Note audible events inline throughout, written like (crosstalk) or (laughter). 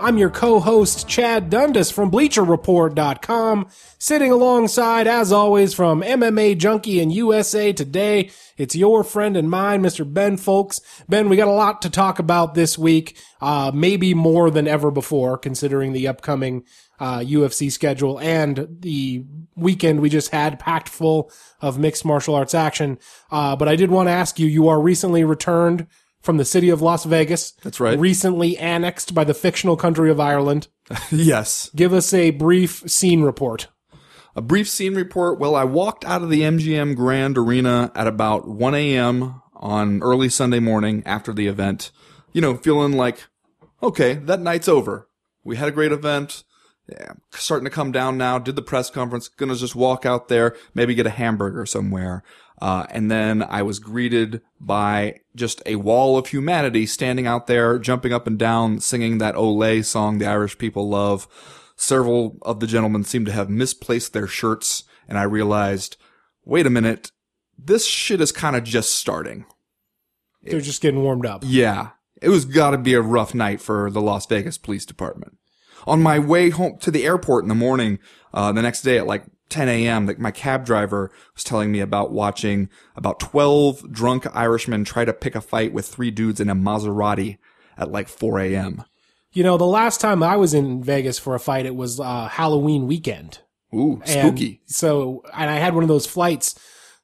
I'm your co host, Chad Dundas from BleacherReport.com, sitting alongside, as always, from MMA Junkie and USA Today. It's your friend and mine, Mr. Ben Fowlkes. Ben, we got a lot to talk about this week, uh, maybe more than ever before, considering the upcoming uh, UFC schedule and the weekend we just had packed full of mixed martial arts action. Uh, but I did want to ask you, you are recently returned from the city of Las Vegas. That's right. Recently annexed by the fictional country of Ireland. (laughs) yes. Give us a brief scene report. A brief scene report. Well, I walked out of the MGM Grand Arena at about 1 a.m. on early Sunday morning after the event. You know, feeling like, okay, that night's over. We had a great event. Yeah, starting to come down now. Did the press conference. Gonna just walk out there, maybe get a hamburger somewhere. Uh, and then I was greeted by just a wall of humanity standing out there, jumping up and down, singing that Olay song the Irish people love. Several of the gentlemen seemed to have misplaced their shirts, and I realized, wait a minute, this shit is kind of just starting. They're just getting warmed up. Yeah, it was gotta be a rough night for the Las Vegas Police Department. On my way home to the airport in the morning, uh, the next day at like 10 a.m., like my cab driver was telling me about watching about 12 drunk Irishmen try to pick a fight with three dudes in a Maserati at like 4 a.m. You know, the last time I was in Vegas for a fight, it was uh, Halloween weekend. Ooh, And spooky. so, and I had one of those flights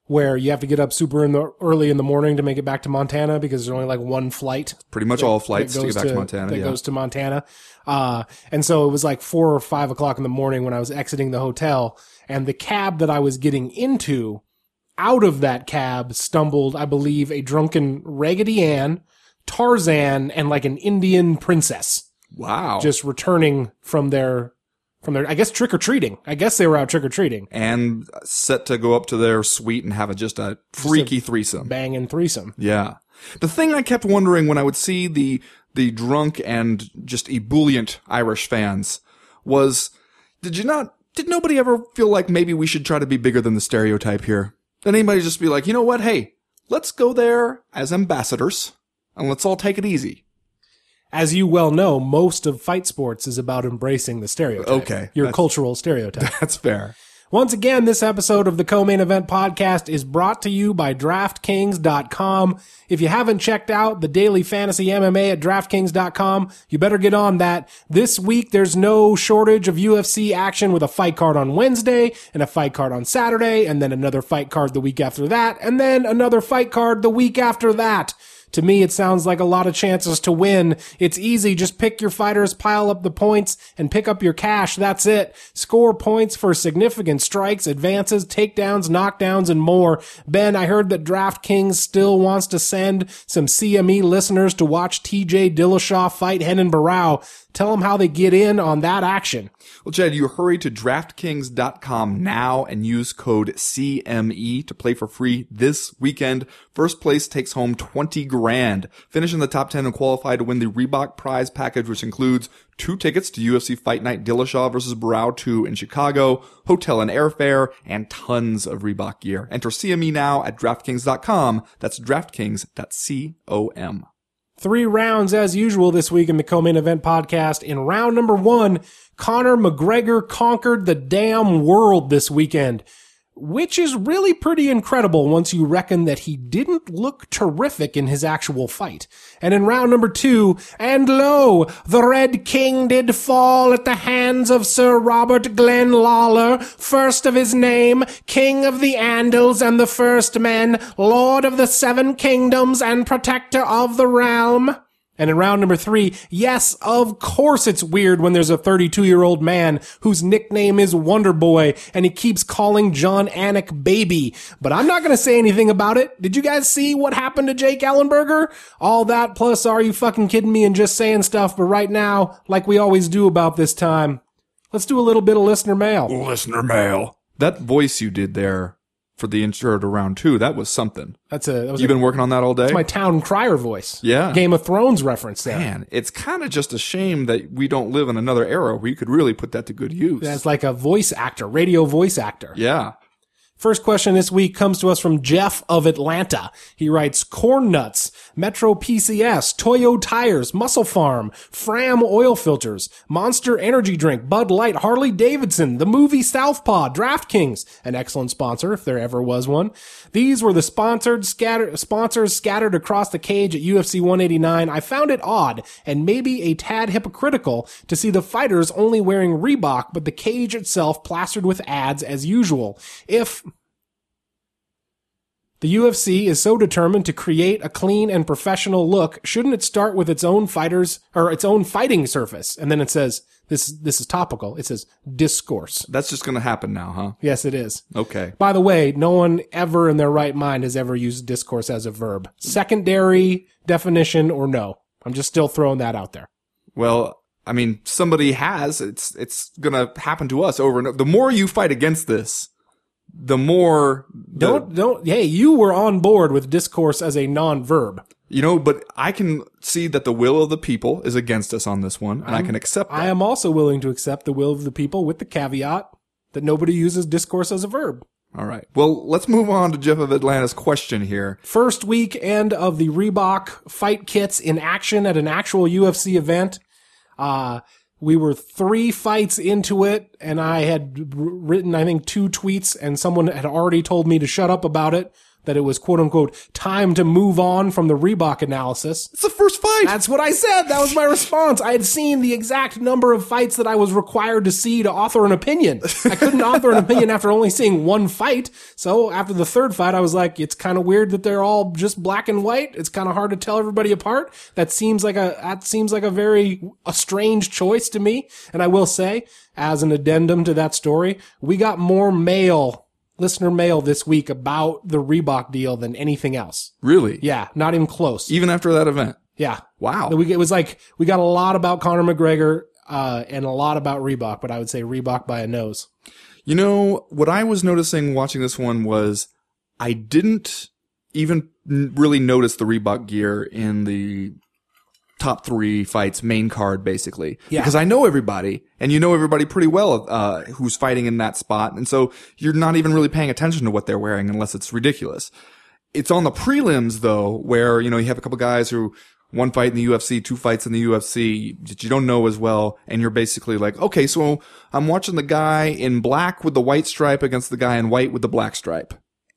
where you have to get up super in the early in the morning to make it back to Montana because there's only like one flight. Pretty much all that flights to get back to, Montana. That yeah. goes to Montana. Uh, and so it was like four or five o'clock in the morning when I was exiting the hotel and the cab that I was getting into out of that cab stumbled, I believe, a drunken Raggedy Ann, Tarzan, and like an Indian princess wow. just returning from their, from their, I guess trick or treating. I guess they were out trick or treating. and set to go up to their suite and have a, just a freaky threesome. Banging threesome. Yeah. The thing I kept wondering when I would see the the drunk and just ebullient Irish fans was did you not did nobody ever feel like maybe we should try to be bigger than the stereotype here? Did anybody just be like, you know what, hey, let's go there as ambassadors and let's all take it easy. As you well know, most of fight sports is about embracing the stereotype. Okay, Your cultural stereotype. (laughs) That's fair. Once again, this episode of the Co-Main Event Podcast is brought to you by DraftKings.com. If you haven't checked out the daily fantasy MMA at DraftKings.com, you better get on that. This week, there's no shortage of UFC action with a fight card on Wednesday and a fight card on Saturday and then another fight card the week after that and then another fight card the week after that. To me, it sounds like a lot of chances to win. It's easy. Just pick your fighters, pile up the points, and pick up your cash. That's it. Score points for significant strikes, advances, takedowns, knockdowns, and more. Ben, I heard that DraftKings still wants to send some CME listeners to watch TJ Dillashaw fight Renan Barao. Tell them how they get in on that action. Well, Chad, you hurry to DraftKings.com now and use code CME to play for free this weekend. First place takes home 20 grand. Finish in the top 10 and qualify to win the Reebok prize package, which includes two tickets to UFC Fight Night Dillashaw versus Barao 2 in Chicago, hotel and airfare, and tons of Reebok gear. Enter CME now at DraftKings.com. That's DraftKings.com. Three rounds as usual this week in the co-main event podcast. In round number one, Conor McGregor conquered the damn world this weekend, which is really pretty incredible once you reckon that he didn't look terrific in his actual fight. And in round number two, and lo, the Red King did fall at the hands of Sir Robert Glenn Lawler, first of his name, King of the Andals and the First Men, Lord of the Seven Kingdoms and Protector of the Realm. And in round number three, yes, of course it's weird when there's a 32 year old man whose nickname is Wonder Boy and he keeps calling Jon Anik baby. But I'm not gonna say anything about it. Did you guys see what happened to Jake Ellenberger? All that plus are you fucking kidding me and just saying stuff, but right now, like we always do about this time, let's do a little bit of listener mail. Listener mail. That voice you did there for the intro to round two. That was something. That's a that was You've a, been working on that all day? my town crier voice. Yeah. Game of Thrones reference there. Man, it's kind of just a shame that we don't live in another era where you could really put that to good use. That's like a voice actor, radio voice actor. yeah. First question this week comes to us from Jeff of Atlanta. He writes, corn nuts, Metro PCS, Toyo tires, MusclePharm, Fram oil filters, Monster energy drink, Bud Light, Harley Davidson, the movie Southpaw, DraftKings, an excellent sponsor if there ever was one. These were the sponsored scatter, sponsors scattered across the cage at UFC 189. I found it odd and maybe a tad hypocritical to see the fighters only wearing Reebok, but the cage itself plastered with ads as usual. If the UFC is so determined to create a clean and professional look, shouldn't it start with its own fighters or its own fighting surface? And then it says this this is topical. It says discourse. That's just going to happen now, huh? Yes, it is. Okay. By the way, no one ever in their right mind has ever used discourse as a verb. Secondary definition or no. I'm just still throwing that out there. Well, I mean, somebody has. It's it's going to happen to us over and over. The more you fight against this, the more the- Don't don't hey, you were on board with discourse as a non-verb. you know, but I can see that the will of the people is against us on this one, and i can accept that. I am also willing to accept the will of the people with the caveat that nobody uses discourse as a verb. All right. Well, let's move on to Jeff of Atlanta's question here. First weekend of the Reebok fight kits in action at an actual UFC event. Uh, we were three fights into it and I had written, I think, two tweets and someone had already told me to shut up about it, that it was quote unquote time to move on from the Reebok analysis. It's the first fight. That's what I said. That was my response. I had seen the exact number of fights that I was required to see to author an opinion. I couldn't (laughs) author an opinion after only seeing one fight. So after the third fight, I was like, it's kind of weird that they're all just black and white. It's kind of hard to tell everybody apart. That seems like a, that seems like a very, a strange choice to me. And I will say, as an addendum to that story, we got more mail, listener mail this week about the Reebok deal than anything else. really? Yeah, not even close. Even after that event. Yeah. Wow. We, it was like we got a lot about Conor McGregor uh, and a lot about Reebok, but I would say Reebok by a nose. You know, what I was noticing watching this one was I didn't even really notice the Reebok gear in the top three fights, main card, basically. Yeah. Because I know everybody, and you know everybody pretty well, uh, who's fighting in that spot. And so you're not even really paying attention to what they're wearing unless it's ridiculous. It's on the prelims, though, where, you know, you have a couple guys who, one fight in the UFC, two fights in the UFC that you don't know as well, and you're basically like, okay, so I'm watching the guy in black with the white stripe against the guy in white with the black stripe.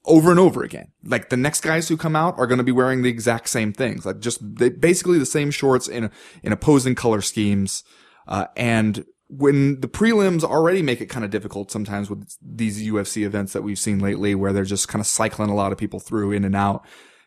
Over and over again. Like the next guys who come out are going to be wearing the exact same things, like just they, basically the same shorts in in opposing color schemes. Uh, and when the prelims already make it kind of difficult sometimes with these UFC events that we've seen lately, where they're just kind of cycling a lot of people through in and out,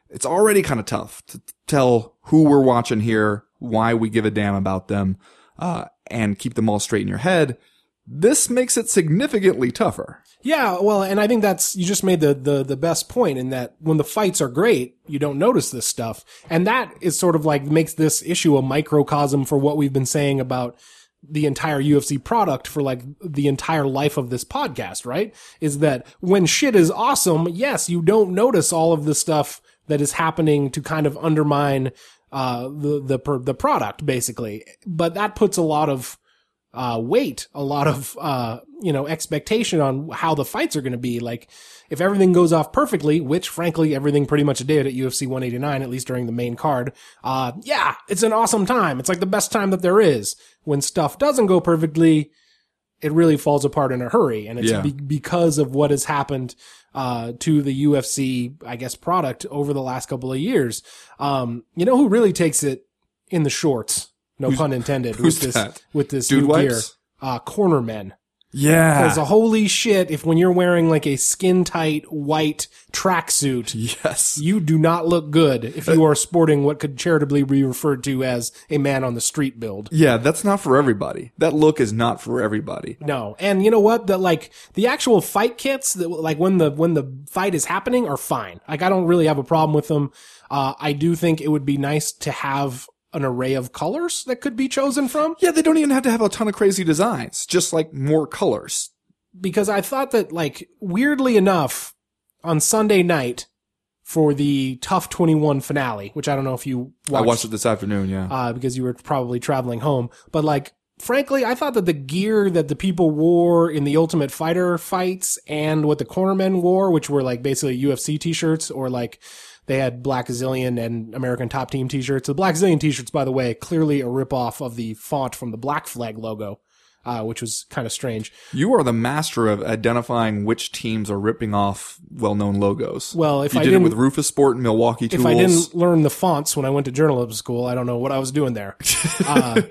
it's already kind of tough to tell who we're watching here, why we give a damn about them, uh, and keep them all straight in your head. This makes it significantly tougher. Yeah, well, and I think that's you just made the the the best point in that when the fights are great, you don't notice this stuff, and that is sort of like makes this issue a microcosm for what we've been saying about the entire UFC product for like the entire life of this podcast, right? Is that when shit is awesome, yes, you don't notice all of the stuff that is happening to kind of undermine uh the the the product basically. But that puts a lot of uh, weight, a lot of, uh, you know, expectation on how the fights are going to be. Like, if everything goes off perfectly, which frankly, everything pretty much did at UFC 189, at least during the main card, uh, yeah, it's an awesome time. It's like the best time that there is. When stuff doesn't go perfectly, it really falls apart in a hurry. And it's Yeah. be- because of what has happened, uh, to the UFC, I guess, product over the last couple of years. Um, you know who really takes it in the shorts? No pun intended. who's with this, that? with this Dude new wipes? gear. Uh, cornermen. Yeah. Because holy shit, if when you're wearing like a skin tight white tracksuit, yes. you do not look good if you are sporting what could charitably be referred to as a man on the street build. Yeah, that's not for everybody. That look is not for everybody. No. And you know what? The like the actual fight kits that like when the when the fight is happening are fine. Like I don't really have a problem with them. Uh I do think it would be nice to have an array of colors that could be chosen from Yeah, they don't even have to have a ton of crazy designs, just like more colors. because I thought that like weirdly enough on Sunday night for the TUF 21 finale, which I don't know if you watched, I watched it this afternoon. Yeah. uh, because you were probably traveling home. But like, frankly, I thought that the gear that the people wore in the Ultimate Fighter fights and what the cornermen wore, which were like basically UFC t-shirts or like they had Blackzilian and American Top Team t-shirts. The Blackzilian t-shirts, by the way, clearly a ripoff of the font from the Black Flag logo. Uh, which was kind of strange. You are the master of identifying which teams are ripping off well-known logos. Well, if you I did it didn't- with Roufusport and Milwaukee Tools. If I didn't learn the fonts when I went to journalism school, I don't know what I was doing there. (laughs) Uh,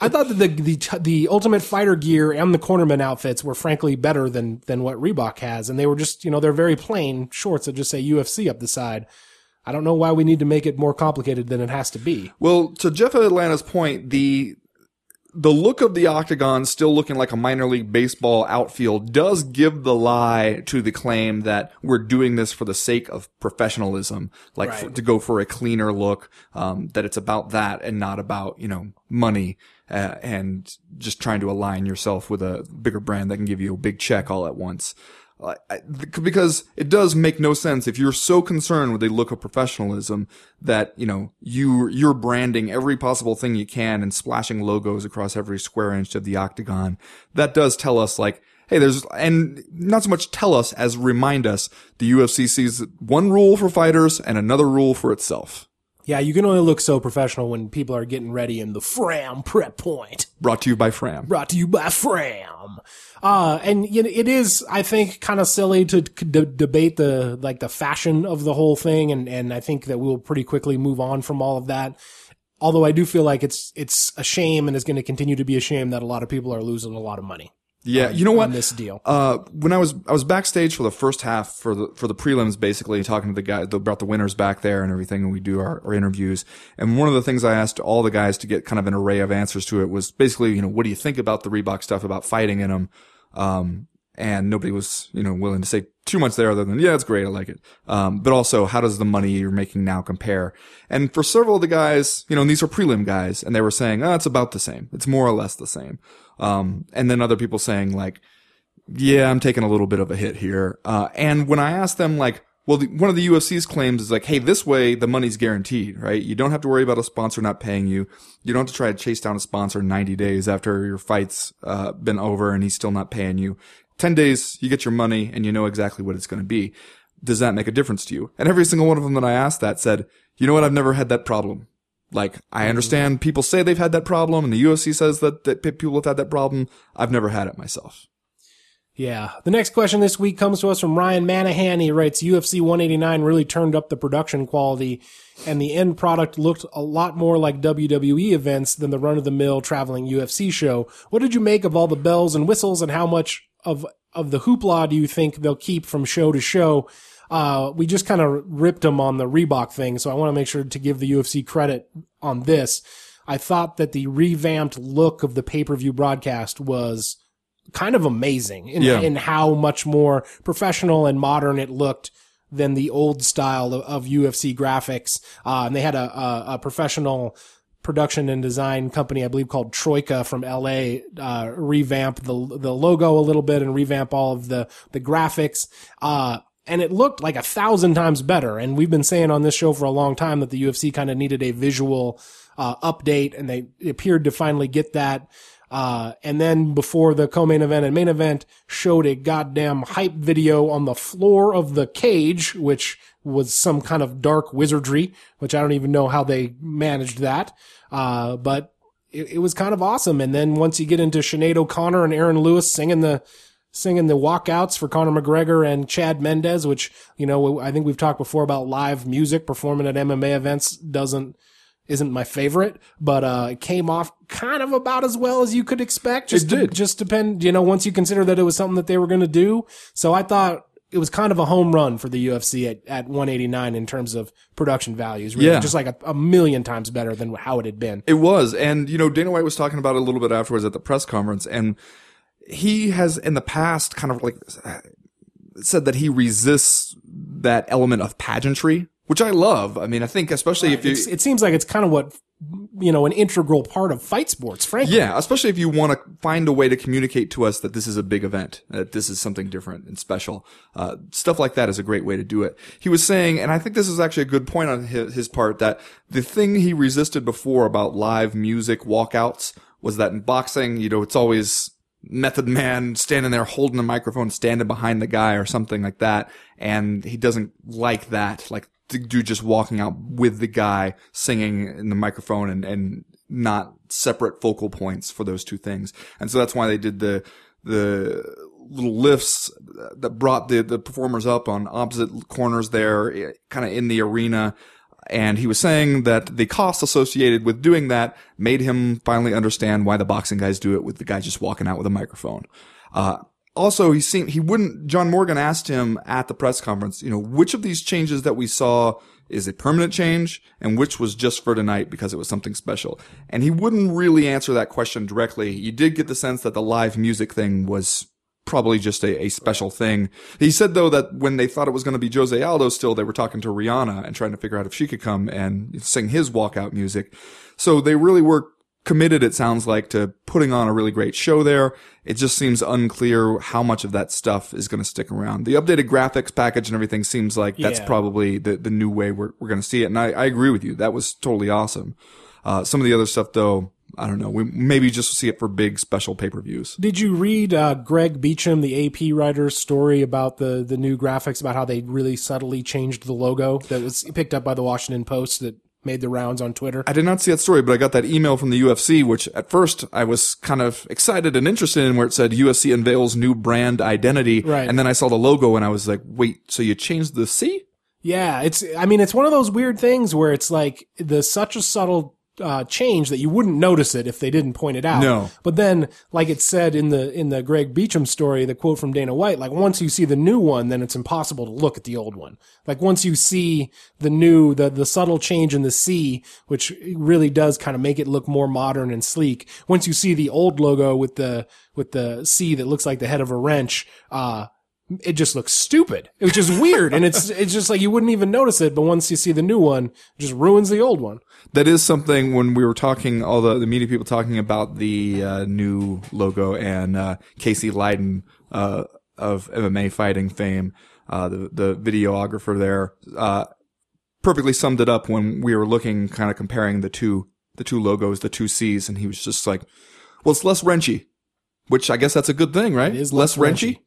I thought that the, the the Ultimate Fighter gear and the cornerman outfits were frankly better than than what Reebok has, and they were just you know they're very plain shorts that just say UFC up the side. I don't know why we need to make it more complicated than it has to be. Well, to Jeff Atlanta's point, the the look of the octagon still looking like a minor league baseball outfield does give the lie to the claim that we're doing this for the sake of professionalism, like Right. for, to go for a cleaner look, um, that it's about that and not about, you know, money, uh, and just trying to align yourself with a bigger brand that can give you a big check all at once. I- because it does make no sense if you're so concerned with the look of professionalism that you know you you're branding every possible thing you can and splashing logos across every square inch of the octagon. That does tell us like, hey, there's and not so much tell us as remind us the UFC sees one rule for fighters and another rule for itself. Yeah, you can only look so professional when people are getting ready in the Fram prep point. Brought to you by Fram. brought to you by Fram. Uh, and you know, it is, I think, kind of silly to d- debate the, like the fashion of the whole thing. And, and I think that we'll pretty quickly move on from all of that. Although I do feel like it's, it's a shame and is going to continue to be a shame that a lot of people are losing a lot of money Yeah, you know what? on this deal. Uh, when I was I was backstage for the first half for the for the prelims, basically talking to the guy about the winners back there and everything, and we do our, our interviews. And one of the things I asked all the guys to get kind of an array of answers to it was basically, you know, what do you think about the Reebok stuff about fighting in them? Um, and nobody was, you know, willing to say too much there other than, yeah, it's great. I like it. Um, but also how does the money you're making now compare? And for several of the guys, you know, and these are prelim guys and they were saying, oh, it's about the same. It's more or less the same. Um, and then other people saying like, yeah, I'm taking a little bit of a hit here. Uh, and when I asked them, like, well, the, one of the UFC's claims is like, hey, this way the money's guaranteed, right? You don't have to worry about a sponsor not paying you. You don't have to try to chase down a sponsor 90 days after your fight's uh, been over and he's still not paying you. 10 days, you get your money and you know exactly what it's going to be. Does that make a difference to you? And every single one of them that I asked that said, you know what? I've never had that problem. Like, I mm-hmm. understand people say they've had that problem and the UFC says that, that people have had that problem. I've never had it myself. Yeah. The next question this week comes to us from Ryan Manahan. He writes UFC 189 really turned up the production quality and the end product looked a lot more like WWE events than the run of the mill traveling UFC show. What did you make of all the bells and whistles and how much of, of the hoopla do you think they'll keep from show to show? Uh, we just kind of ripped them on the Reebok thing. So I want to make sure to give the UFC credit on this. I thought that the revamped look of the pay-per-view broadcast was kind of amazing in, Yeah. in how much more professional and modern it looked than the old style of, of UFC graphics. Uh, and they had a, a, a professional production and design company, I believe called Troika from LA, uh, revamp the, the logo a little bit and revamp all of the, the graphics. Uh, and it looked like a thousand times better. And we've been saying on this show for a long time that the UFC kind of needed a visual, uh, update and they appeared to finally get that. Uh, and then before the co-main event and main event showed a goddamn hype video on the floor of the cage, which was some kind of dark wizardry, which I don't even know how they managed that. Uh, but it, it was kind of awesome. And then once you get into Sinead O'Connor and Aaron Lewis singing the, singing the walkouts for Conor McGregor and Chad Mendes, which, you know, I think we've talked before about live music performing at MMA events doesn't, isn't my favorite, but uh, it came off kind of about as well as you could expect. Just It did. just depend, you know, once you consider that it was something that they were going to do. So I thought it was kind of a home run for the UFC at, at 189 in terms of production values. Really. Yeah. Just like a, a million times better than how it had been. It was. And, you know, Dana White was talking about it a little bit afterwards at the press conference. And he has in the past kind of like said that he resists that element of pageantry, which I love. I mean, I think especially if you, It's, it seems like it's kind of what you know, an integral part of fight sports, frankly. Yeah, especially if you want to find a way to communicate to us that this is a big event, that this is something different and special. Uh, stuff like that is a great way to do it. He was saying, and I think this is actually a good point on his, his part, that the thing he resisted before about live music walkouts was that in boxing, you know, it's always method man standing there holding a microphone, standing behind the guy or something like that. And he doesn't like that. Like the dude just walking out with the guy singing in the microphone and, and not separate focal points for those two things. And so that's why they did the, the little lifts that brought the, the performers up on opposite corners there, eh, kind of in the arena. And he was saying that the cost associated with doing that made him finally understand why the boxing guys do it with the guy just walking out with a microphone. Uh, also, he seemed, he wouldn't, John Morgan asked him at the press conference, you know, which of these changes that we saw is a permanent change and which was just for tonight because it was something special. And he wouldn't really answer that question directly. You did get the sense that the live music thing was probably just a, a special thing. He said though that when they thought it was going to be Jose Aldo still, they were talking to Rihanna and trying to figure out if she could come and sing his walkout music. So they really were committed, it sounds like, to putting on a really great show there. It just seems unclear how much of that stuff is going to stick around. The updated graphics package and everything seems like that's Yeah. probably the, the new way we're, we're going to see it. And I, I agree with you. That was totally awesome. Uh, some of the other stuff though, I don't know. We maybe just see it for big special pay-per-views. Did you read uh, Greg Beacham, the AP writer's story about the the new graphics about how they really subtly changed the logo that was picked up by the Washington Post that made the rounds on Twitter? I did not see that story, but I got that email from the UFC, which at first I was kind of excited and interested in where it said UFC unveils new brand identity. Right. And then I saw the logo and I was like, wait, so you changed the C? Yeah, it's. I mean, it's one of those weird things where it's like the such a subtle uh, change that you wouldn't notice it if they didn't point it out. No. But then, like it said in the in the Greg Beacham story, the quote from Dana White, like once you see the new one, then it's impossible to look at the old one. Like once you see the new, the the subtle change in the C, which really does kind of make it look more modern and sleek. Once you see the old logo with the with the C that looks like the head of a wrench, uh, it just looks stupid, which is weird. and it's, it's just like you wouldn't even notice it. But once you see the new one, it just ruins the old one. That is something when we were talking, all the, the media people talking about the uh, new logo and uh, Casey Leydon uh, of MMA fighting fame, uh, the the videographer there, uh, perfectly summed it up when we were looking, kind of comparing the two the two logos, the two C's, and he was just like, "Well, it's less wrenchy," which I guess that's a good thing, right? It is less wrenchy. wrenchy.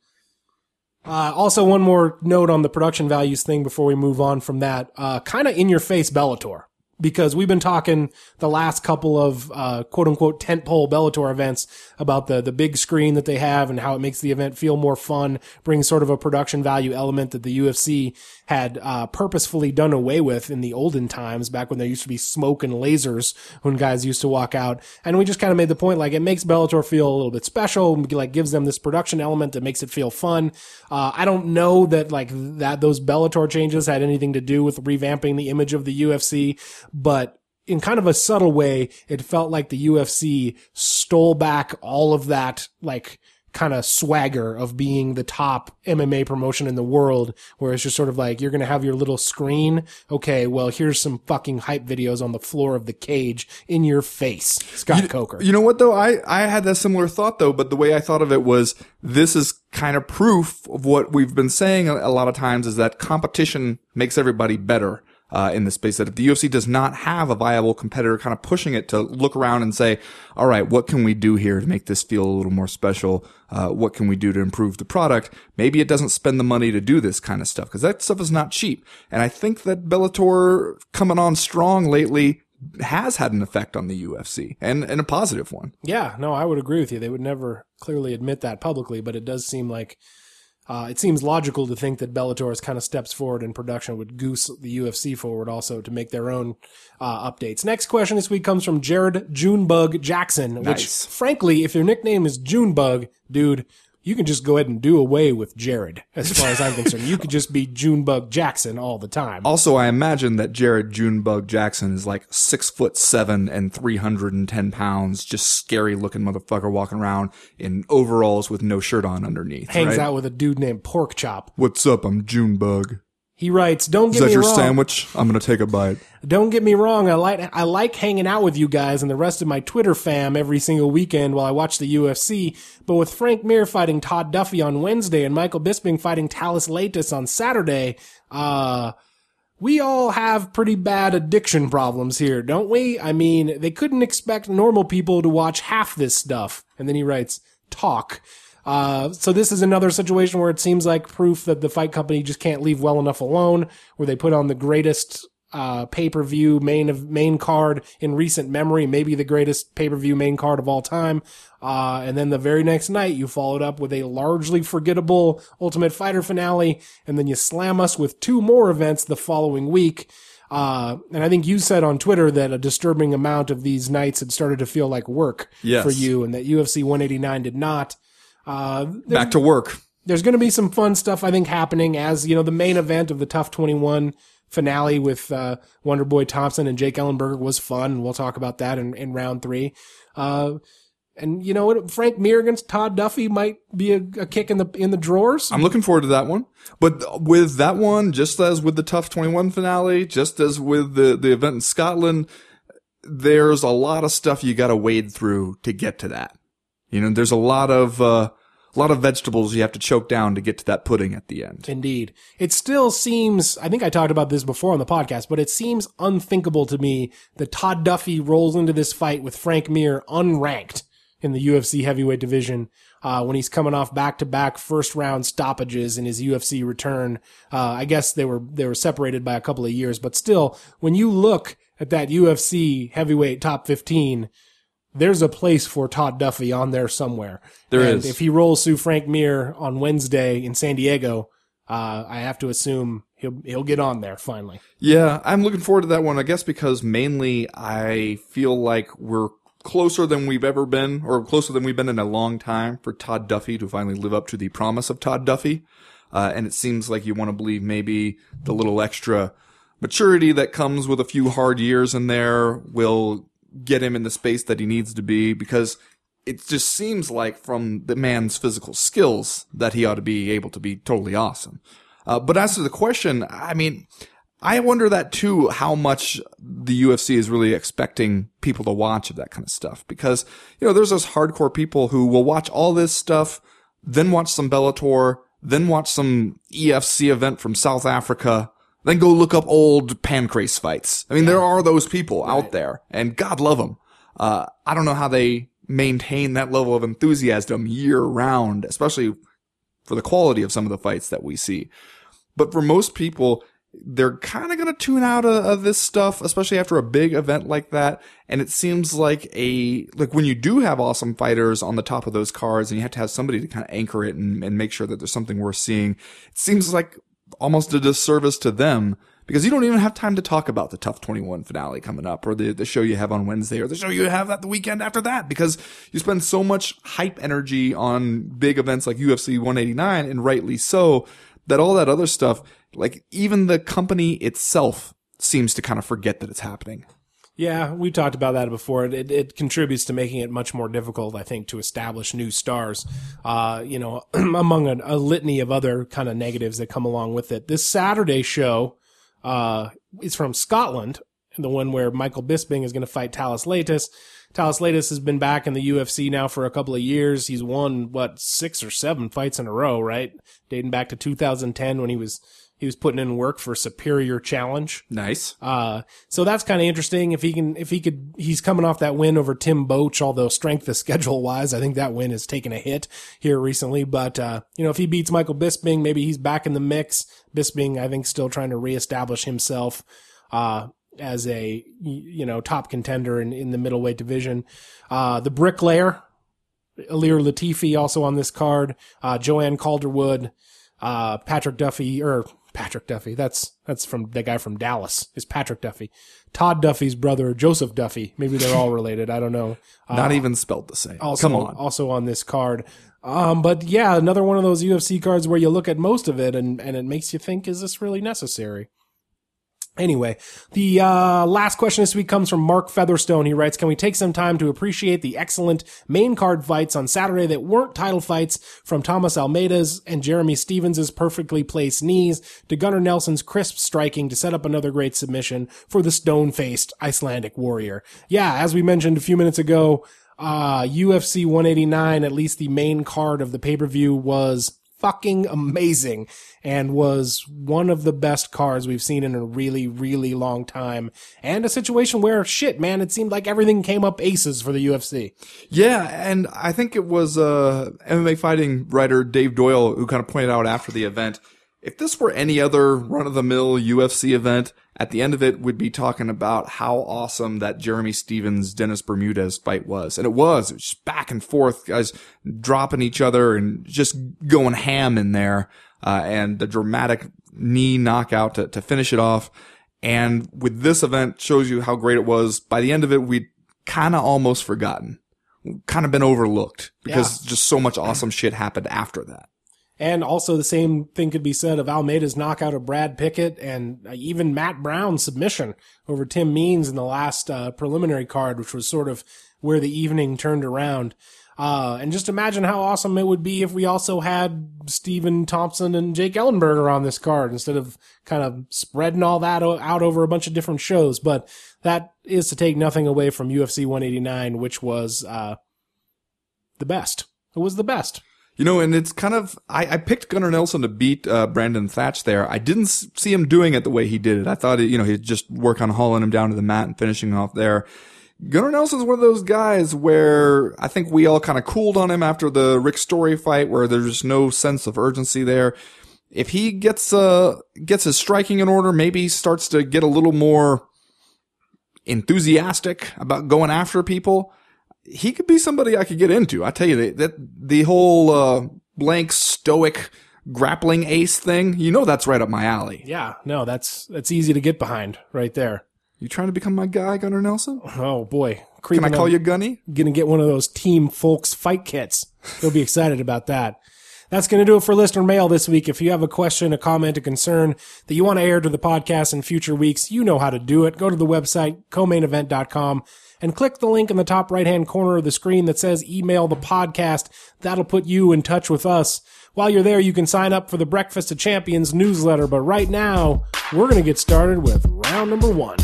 Uh, also, one more note on the production values thing before we move on from that. Uh, kind of in your face Bellator. Because we've been talking the last couple of, uh, quote unquote tentpole Bellator events about the, the big screen that they have and how it makes the event feel more fun, brings sort of a production value element that the UFC had, uh, purposefully done away with in the olden times back when there used to be smoke and lasers when guys used to walk out. And we just kind of made the point like it makes Bellator feel a little bit special, like gives them this production element that makes it feel fun. Uh, I don't know that like that those Bellator changes had anything to do with revamping the image of the UFC, but in kind of a subtle way, it felt like the UFC stole back all of that like kind of swagger of being the top MMA promotion in the world, where it's just sort of like you're gonna have your little screen. Okay, well here's some fucking hype videos on the floor of the cage in your face, Scott Coker. You know what though? I, I had that similar thought though, but the way I thought of it was this is kind of proof of what we've been saying a lot of times is that competition makes everybody better. Uh, in the space that if the UFC does not have a viable competitor kind of pushing it to look around and say, all right, what can we do here to make this feel a little more special? Uh, what can we do to improve the product? Maybe it doesn't spend the money to do this kind of stuff because that stuff is not cheap. And I think that Bellator coming on strong lately has had an effect on the UFC and, and a positive one. Yeah, no, I would agree with you. They would never clearly admit that publicly, but it does seem like uh, it seems logical to think that Bellator's kind of steps forward in production would goose the UFC forward also to make their own uh, updates. Next question this week comes from Jared Junebug Jackson, which frankly, if your nickname is Junebug, dude, you can just go ahead and do away with Jared. As far as I'm concerned, you could just be Junebug Jackson all the time. Also, I imagine that Jared Junebug Jackson is like six foot seven and 310 pounds, just scary looking motherfucker walking around in overalls with no shirt on underneath. Hangs right? out with a dude named Pork Chop. What's up? I'm Junebug. He writes, "Don't Is get that me your wrong. sandwich? I'm going to take a bite. Don't get me wrong. I like I like hanging out with you guys and the rest of my Twitter fam every single weekend while I watch the UFC. But with Frank Mir fighting Todd Duffee on Wednesday and Michael Bisping fighting Thales Leites on Saturday, uh, we all have pretty bad addiction problems here, don't we? I mean, they couldn't expect normal people to watch half this stuff. And then he writes, talk. Uh, so this is another situation where it seems like proof that the fight company just can't leave well enough alone, where they put on the greatest uh, pay-per-view main of main card in recent memory, maybe the greatest pay-per-view main card of all time. Uh, and then the very next night you followed up with a largely forgettable Ultimate Fighter finale, and then you slam us with two more events the following week. Uh, and I think you said on Twitter that a disturbing amount of these nights had started to feel like work Yes. for you, and that UFC 189 did not. Uh, Back to work. there's going to be some fun stuff I think happening as you know the main event of the TUF 21 finale with uh, Wonder Boy Thompson and Jake Ellenberger was fun. And we'll talk about that in, in round three. Uh, and you know what? Frank Mir against Todd Duffee might be a, a kick in the in the drawers. I'm looking forward to that one. But with that one, just as with the TUF 21 finale, just as with the, the event in Scotland, there's a lot of stuff you got to wade through to get to that. You know, there's a lot of, uh, a lot of vegetables you have to choke down to get to that pudding at the end. Indeed. It still seems, I think I talked about this before on the podcast, but it seems unthinkable to me that Todd Duffee rolls into this fight with Frank Mir unranked in the UFC heavyweight division, uh, when he's coming off back to back first round stoppages in his UFC return. Uh, I guess they were, they were separated by a couple of years, but still, when you look at that UFC heavyweight top 15, there's a place for Todd Duffee on there somewhere. There and is. If he rolls through Frank Mir on Wednesday in San Diego, uh, I have to assume he'll he'll get on there finally. Yeah, I'm looking forward to that one, I guess, because mainly I feel like we're closer than we've ever been, or closer than we've been in a long time for Todd Duffee to finally live up to the promise of Todd Duffee. Uh, and it seems like you want to believe maybe the little extra maturity that comes with a few hard years in there will get him in the space that he needs to be because it just seems like from the man's physical skills that he ought to be able to be totally awesome. Uh, but as to the question, I mean, I wonder that too, how much the UFC is really expecting people to watch of that kind of stuff. Because, you know, there's those hardcore people who will watch all this stuff, then watch some Bellator, then watch some EFC event from South Africa, then go look up old pancrase fights. I mean, there are those people out there, and God love them. Uh, I don't know how they maintain that level of enthusiasm year round, especially for the quality of some of the fights that we see. But for most people, they're kind of going to tune out of, of this stuff, especially after a big event like that. And it seems like a, like when you do have awesome fighters on the top of those cards and you have to have somebody to kind of anchor it and, and make sure that there's something worth seeing, it seems like almost a disservice to them because you don't even have time to talk about the TUF 21 finale coming up or the, the show you have on Wednesday or the show you have at the weekend after that because you spend so much hype energy on big events like UFC 189 and rightly so that all that other stuff, like even the company itself seems to kind of forget that it's happening. Yeah, we talked about that before. It, it, contributes to making it much more difficult, I think, to establish new stars. Uh, you know, (clears throat) among a, a litany of other kind of negatives that come along with it. This Saturday show uh, is from Scotland, the one where Michael Bisping is going to fight Thales Leites. Thales Leites has been back in the UFC now for a couple of years. He's won what six or seven fights in a row, right? Dating back to 2010 when he was he was putting in work for Superior Challenge. Nice. Uh, so that's kind of interesting. If he can, if he could, he's coming off that win over Tim Boetsch, although strength of (laughs) schedule wise, I think that win has taken a hit here recently. But, uh, you know, if he beats Michael Bisping, maybe he's back in the mix. Bisping, I think, still trying to reestablish himself, uh, as a, you know, top contender in, in the middleweight division. Uh, the bricklayer, Ilir Latifi also on this card, uh, Joanne Calderwood, uh, Patrick Duffy, or Patrick Duffy. That's that's from the guy from Dallas. Is Patrick Duffy? Todd Duffee's brother, Joseph Duffy. Maybe they're all related. I don't know. (laughs) Uh, Not even spelled the same. also, Come on. Also on this card. Um, but yeah, another one of those UFC cards where you look at most of it and, and it makes you think, is this really necessary? Anyway, the uh, last question this week comes from Mark Featherstone. He writes, Can we take some time to appreciate the excellent main card fights on Saturday that weren't title fights from Thomas Almeida's and Jeremy Stephens' perfectly placed knees to Gunnar Nelson's crisp striking to set up another great submission for the stone faced Icelandic warrior? Yeah, as we mentioned a few minutes ago, uh, UFC 189, at least the main card of the pay per view was fucking amazing and was one of the best cards we've seen in a really, really long time. And a situation where shit, man, it seemed like everything came up aces for the UFC. Yeah, and I think it was uh, MMA fighting writer Dave Doyle who kind of pointed out after the event. If this were any other run of the mill UFC event, at the end of it, we'd be talking about how awesome that Jeremy Stephens Dennis Bermudez fight was. And it was. It was just back and forth, guys dropping each other and just going ham in there. Uh, and the dramatic knee knockout to, to finish it off. And with this event shows you how great it was. By the end of it, we'd kind of almost forgotten, kind of been overlooked because Yeah. just so much awesome shit happened after that. And also the same thing could be said of Almeida's knockout of Brad Pickett and uh, even Matt Brown's submission over Tim Means in the last uh, preliminary card, which was sort of where the evening turned around. Uh, and just imagine how awesome it would be if we also had Stephen Thompson and Jake Ellenberger on this card instead of kind of spreading all that out over a bunch of different shows. But that is to take nothing away from UFC 189, which was uh, the best. It was the best. You know, and it's kind of, I, I picked Gunnar Nelson to beat uh, Brandon Thatch there. I didn't see him doing it the way he did it. I thought, you know, he'd just work on hauling him down to the mat and finishing off there. Gunnar Nelson's one of those guys where I think we all kind of cooled on him after the Rick Story fight where there's just no sense of urgency there. If he gets, uh, gets his striking in order, maybe starts to get a little more enthusiastic about going after people he could be somebody I could get into. I tell you that, that the whole uh, blank stoic grappling ace thing, you know that's right up my alley. Yeah, no, that's that's easy to get behind right there. You trying to become my guy, Gunnar Nelson? Oh boy, Can I call you Gunny? Gonna get one of those Team Fowlkes fight kits. He'll be excited about that. That's going to do it for listener mail this week. If you have a question, a comment, a concern that you want to air to the podcast in future weeks, you know how to do it. Go to the website, comainevent.com, and click the link in the top right hand corner of the screen that says email the podcast. That'll put you in touch with us. While you're there, you can sign up for the Breakfast of Champions newsletter. But right now, we're going to get started with round number one.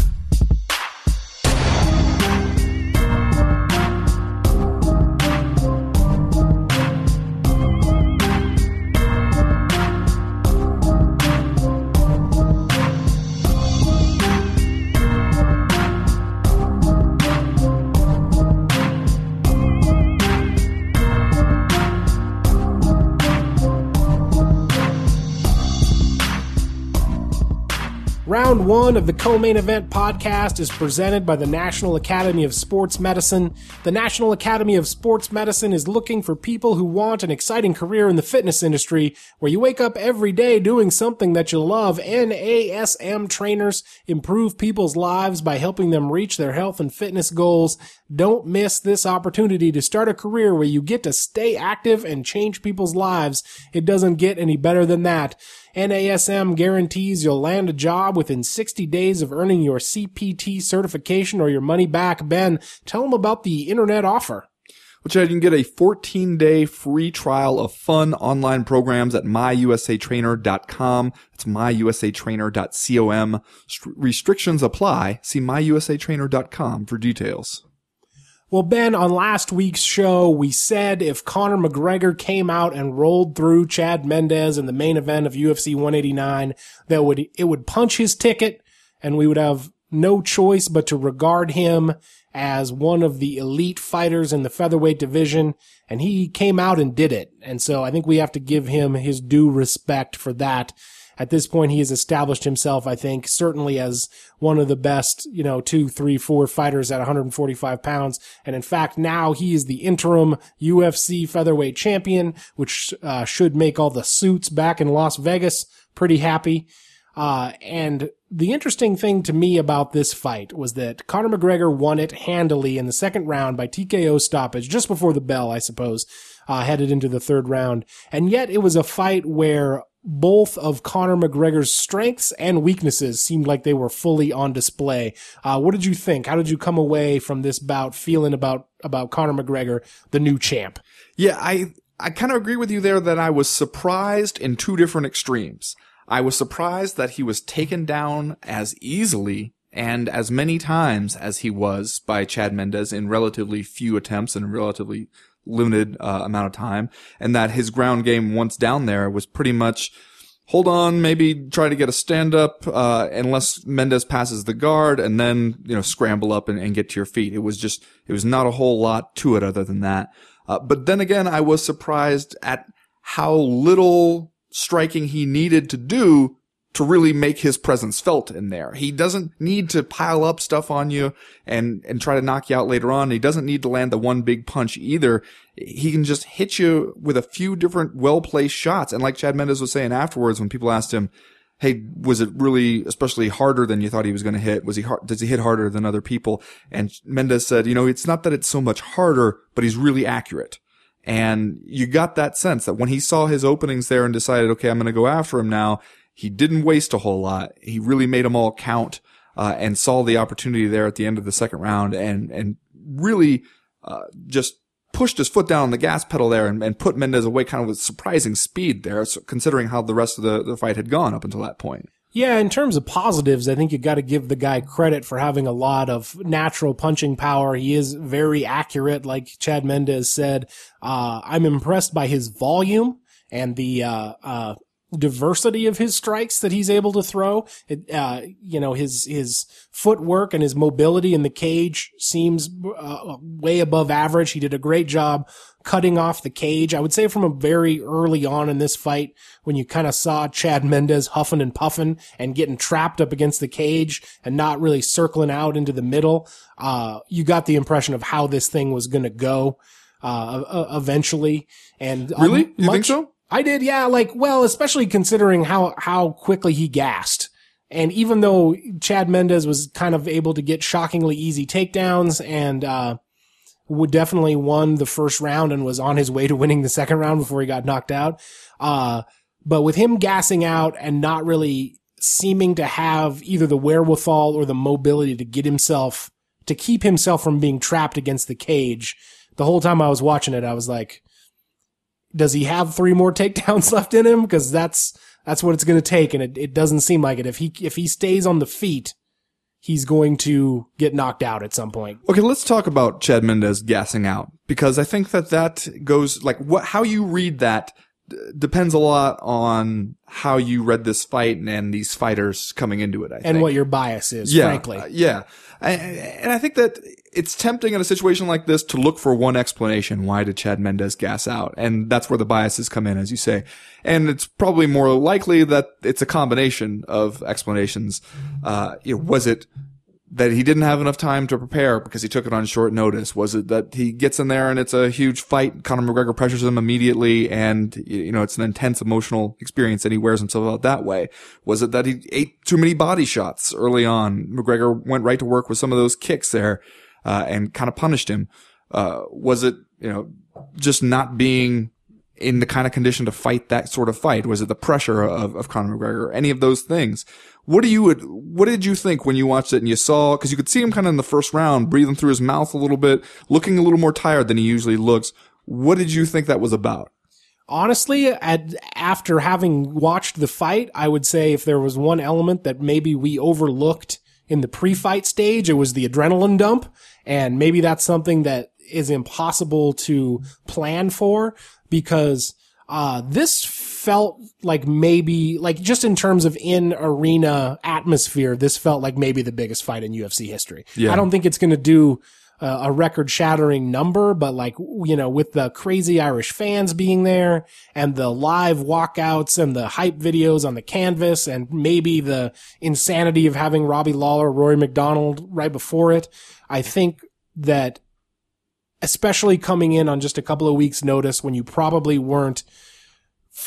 Round one of the co-main event podcast is presented by the National Academy of Sports Medicine. The National Academy of Sports Medicine is looking for people who want an exciting career in the fitness industry where you wake up every day doing something that you love. NASM trainers improve people's lives by helping them reach their health and fitness goals. Don't miss this opportunity to start a career where you get to stay active and change people's lives. It doesn't get any better than that. NASM guarantees you'll land a job within 60 days of earning your CPT certification or your money back. Ben, tell them about the internet offer. Which you can get a 14 day free trial of fun online programs at myusatrainer.com. That's myusatrainer.com. St- restrictions apply. See myusatrainer.com for details. Well, Ben, on last week's show, we said if Conor McGregor came out and rolled through Chad Mendes in the main event of UFC 189, that would, it would punch his ticket and we would have no choice but to regard him as one of the elite fighters in the featherweight division. And he came out and did it. And so I think we have to give him his due respect for that. At this point, he has established himself, I think, certainly as one of the best, you know, two, three, four fighters at 145 pounds. And in fact, now he is the interim UFC featherweight champion, which uh, should make all the suits back in Las Vegas pretty happy. Uh, and the interesting thing to me about this fight was that Conor McGregor won it handily in the second round by TKO stoppage, just before the bell, I suppose, uh, headed into the third round. And yet it was a fight where both of Conor McGregor's strengths and weaknesses seemed like they were fully on display. Uh, what did you think? How did you come away from this bout feeling about about Conor McGregor, the new champ? Yeah, I I kind of agree with you there that I was surprised in two different extremes. I was surprised that he was taken down as easily and as many times as he was by Chad Mendes in relatively few attempts and relatively limited uh, amount of time, and that his ground game once down there was pretty much hold on, maybe try to get a stand up, uh, unless Mendes passes the guard and then, you know, scramble up and, and, get to your feet. It was just, it was not a whole lot to it other than that. Uh, but then again, I was surprised at how little striking he needed to do to really make his presence felt in there. He doesn't need to pile up stuff on you and, and try to knock you out later on. He doesn't need to land the one big punch either. He can just hit you with a few different well-placed shots. And like Chad Mendes was saying afterwards, when people asked him, Hey, was it really especially harder than you thought he was going to hit? Was he hard? Does he hit harder than other people? And Mendes said, you know, it's not that it's so much harder, but he's really accurate. And you got that sense that when he saw his openings there and decided, okay, I'm going to go after him now, he didn't waste a whole lot. He really made them all count, uh, and saw the opportunity there at the end of the second round and, and really, uh, just pushed his foot down on the gas pedal there and, and put Mendes away kind of with surprising speed there, considering how the rest of the, the fight had gone up until that point. Yeah, in terms of positives, I think you got to give the guy credit for having a lot of natural punching power. He is very accurate, like Chad Mendes said. Uh, I'm impressed by his volume and the uh, uh, diversity of his strikes that he's able to throw. It, uh, you know, his, his footwork and his mobility in the cage seems uh, way above average. He did a great job cutting off the cage. I would say from a very early on in this fight, when you kind of saw Chad Mendes huffing and puffing and getting trapped up against the cage and not really circling out into the middle, uh, you got the impression of how this thing was going to go, uh, eventually. And really, you much, think so? I did, yeah. Like, well, especially considering how how quickly he gassed, and even though Chad Mendes was kind of able to get shockingly easy takedowns and uh, would definitely won the first round and was on his way to winning the second round before he got knocked out. Uh, but with him gassing out and not really seeming to have either the wherewithal or the mobility to get himself to keep himself from being trapped against the cage, the whole time I was watching it, I was like does he have three more (laughs) takedowns left in him? Because that's that's what it's going to take, and it, it doesn't seem like it. If he if he stays on the feet, he's going to get knocked out at some point. Okay, let's talk about Chad Mendes gassing out because I think that that goes like what how you read that depends a lot on how you read this fight and, and these fighters coming into it. I and think. what your bias is, yeah, frankly. Uh, yeah. And I think that it's tempting in a situation like this to look for one explanation. Why did Chad Mendes gas out? And that's where the biases come in, as you say. And it's probably more likely that it's a combination of explanations. Uh, you know, was it that he didn't have enough time to prepare because he took it on short notice? Was it that he gets in there and it's a huge fight? Conor McGregor pressures him immediately and, you know, it's an intense emotional experience and he wears himself out that way. Was it that he ate too many body shots early on? McGregor went right to work with some of those kicks there, uh, and kind of punished him. Uh, was it, you know, just not being in the kind of condition to fight that sort of fight? Was it the pressure of, of Conor McGregor? Any of those things? What do you, what did you think when you watched it and you saw, cause you could see him kind of in the first round, breathing through his mouth a little bit, looking a little more tired than he usually looks. What did you think that was about? Honestly, at, after having watched the fight, I would say if there was one element that maybe we overlooked in the pre-fight stage, it was the adrenaline dump. And maybe that's something that is impossible to plan for because uh, this felt like maybe, like just in terms of in arena atmosphere, this felt like maybe the biggest fight in UFC history. Yeah. I don't think it's going to do uh, a record shattering number, but like, you know, with the crazy Irish fans being there and the live walkouts and the hype videos on the canvas and maybe the insanity of having Robbie Lawler, Rory MacDonald right before it, I think that especially coming in on just a couple of weeks notice when you probably weren't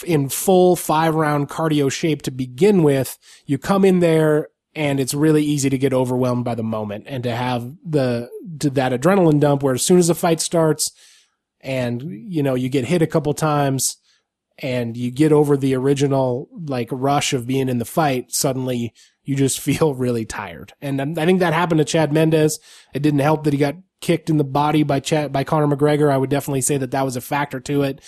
in full five round cardio shape to begin with, you come in there and it's really easy to get overwhelmed by the moment and to have the to that adrenaline dump where as soon as the fight starts and you know you get hit a couple times and you get over the original like rush of being in the fight, suddenly you just (laughs) feel really tired. And I think that happened to Chad Mendes. It didn't help that he got kicked in the body by Chad, by Conor McGregor. I would definitely say that that was a factor to it.